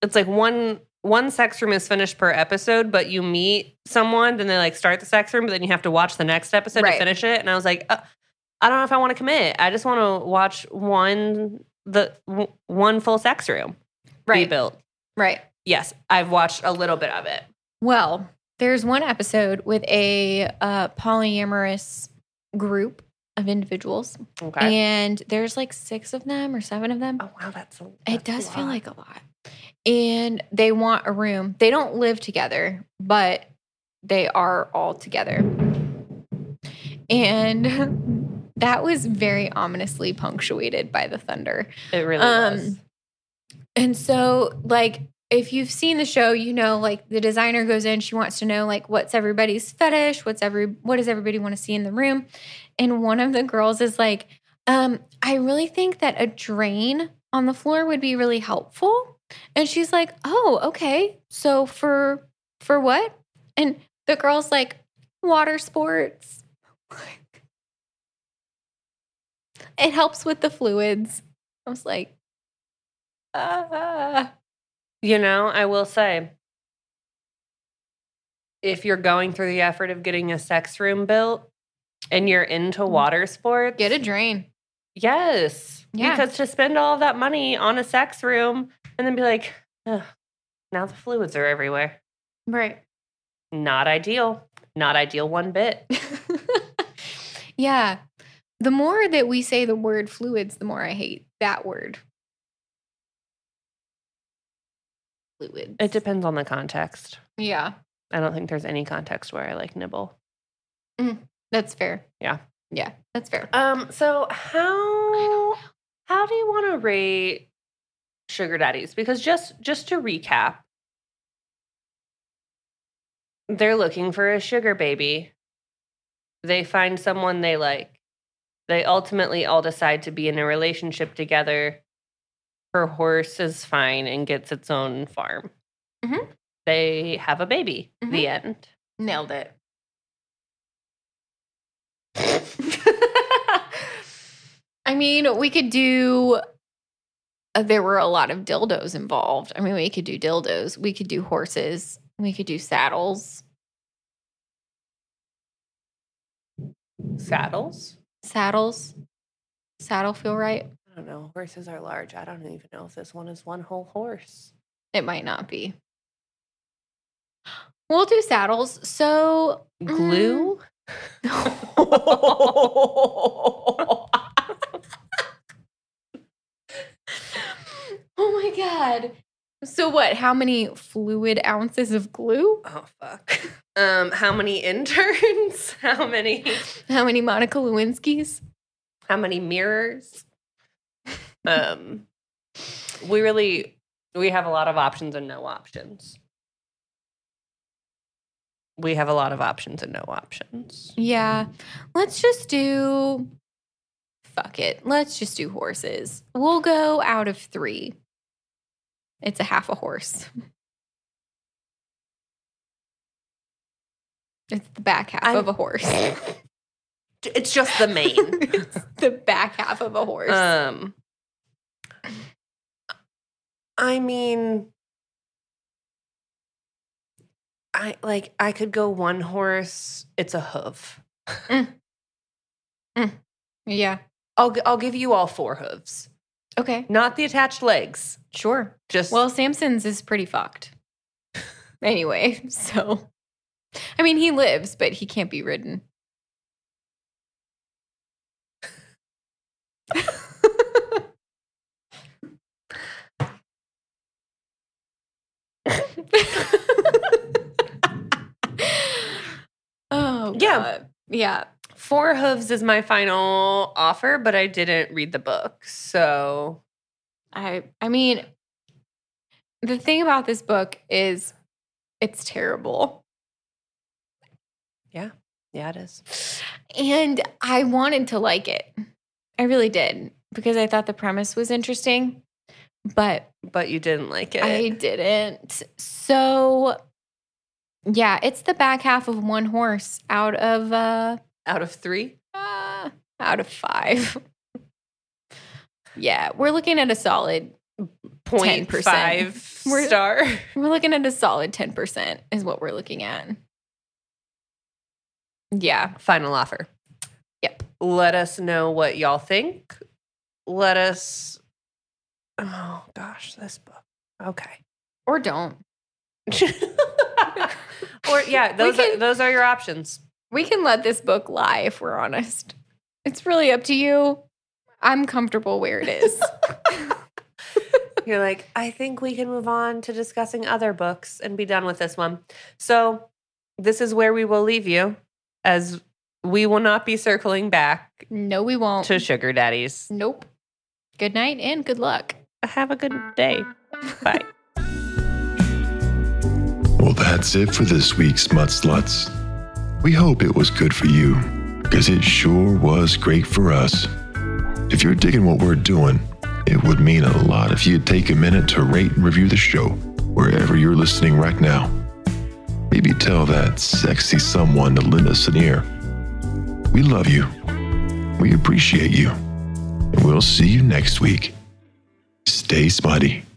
S3: it's like one one sex room is finished per episode, but you meet someone, then they like start the sex room, but then you have to watch the next episode
S2: Right.
S3: to finish it. And I was like, uh, I don't know if I want to commit. I just want to watch one the w- one full sex room
S2: right,
S3: built.
S2: right.
S3: Yes, I've watched a little bit of it.
S2: Well, there's one episode with a uh, polyamorous group of individuals,
S3: Okay.
S2: and there's like six of them or seven of them.
S3: oh wow, that's a,
S2: It
S3: that's a
S2: does feel like a lot. And they want a room. They don't live together, but they are all together. And that was very ominously punctuated by the thunder.
S3: it really
S2: Um,
S3: was.
S2: And so, like, if you've seen the show, you know, like the designer goes in, she wants to know like what's everybody's fetish, what's every what does everybody want to see in the room? And one of the girls is like, um, I really think that a drain on the floor would be really helpful. And she's like, Oh, okay. So for for what? And the girl's like, water sports. it helps with the fluids. I was like, ah.
S3: You know, I will say, if you're going through the effort of getting a sex room built and you're into mm. water sports,
S2: Get a drain.
S3: Yes.
S2: Yeah.
S3: Because to spend all of that money on a sex room and then be like, Ugh, now the fluids are everywhere.
S2: Right.
S3: Not ideal. Not ideal one bit.
S2: yeah. The more that we say the word fluids, the more I hate that word. Fluids.
S3: It depends on the context.
S2: Yeah,
S3: I don't think there's any context where I like nibble.
S2: that's fair.
S3: Yeah.
S2: Yeah, that's fair.
S3: Um, so how how do you want to rate sugar daddies? Because just just to recap, they're looking for a sugar baby. They find someone they like. They ultimately all decide to be in a relationship together. Her horse is fine and gets its own farm.
S2: Mhm.
S3: They have a baby. The end.
S2: Nailed it. I mean, we could do. Uh, there were a lot of dildos involved. I mean, we could do dildos. We could do horses. We could do saddles.
S3: Saddles.
S2: Saddles. Saddle feel right?
S3: I don't know. Horses are large. I don't even know if this one is one whole horse.
S2: It might not be. We'll do saddles. So
S3: Glue?
S2: Oh my god. So what? How many fluid ounces of glue?
S3: oh fuck. Um, how many interns? How many
S2: How many Monica Lewinsky's?
S3: how many mirrors? Um we really we have a lot of options and no options. We have a lot of options and no options.
S2: Yeah. Let's just do fuck it. Let's just do horses. We'll go out of 3. It's a half a horse. It's the back half
S3: I'm-
S2: of a horse.
S3: It's just the mane.
S2: it's the back half of a horse.
S3: Um, I mean, I like I could go one horse. It's a hoof. Mm. Mm.
S2: yeah.
S3: I'll I'll give you all four hooves,
S2: Okay.
S3: not the attached legs.
S2: Sure.
S3: Just
S2: Well, Samson's is pretty fucked. Anyway, so I mean, he lives, but he can't be ridden. oh,
S3: Yeah.
S2: God. Yeah.
S3: four hooves is my final offer, but I didn't read the book, so
S2: I I mean the thing about this book is it's terrible.
S3: yeah, Yeah, it is.
S2: And I wanted to like it. I really did because I thought the premise was interesting, but
S3: But you didn't like it.
S2: I didn't. So yeah, it's the back half of one horse out of uh,
S3: Out of three,
S2: uh out of 5. yeah, we're looking at a solid
S3: point
S2: 10%.
S3: five
S2: We're-
S3: star.
S2: we're looking at a solid 10% is what we're looking at. Yeah.
S3: Final offer.
S2: Yep.
S3: Let us know what y'all think. Let us. Oh gosh, this book. Okay.
S2: Or don't.
S3: or yeah, those are, those are your options.
S2: We can let this book lie if we're honest. It's really up to you. I'm comfortable where it is.
S3: You're like, I think we can move on to discussing other books and be done with this one. So, this is where we will leave you, as we will not be circling back
S2: no, we won't.
S3: to sugar daddies.
S2: nope. Good night and good luck.
S3: Have a good day. Bye.
S1: Well, that's it for this week's Smut Sluts. We hope it was good for you, because it sure was great for us. If you're digging what we're doing, it would mean a lot if you'd take a minute to rate and review the show wherever you're listening right now. Maybe tell that sexy someone to lend us an ear. We love you. We appreciate you. And we'll see you next week. Stay smutty.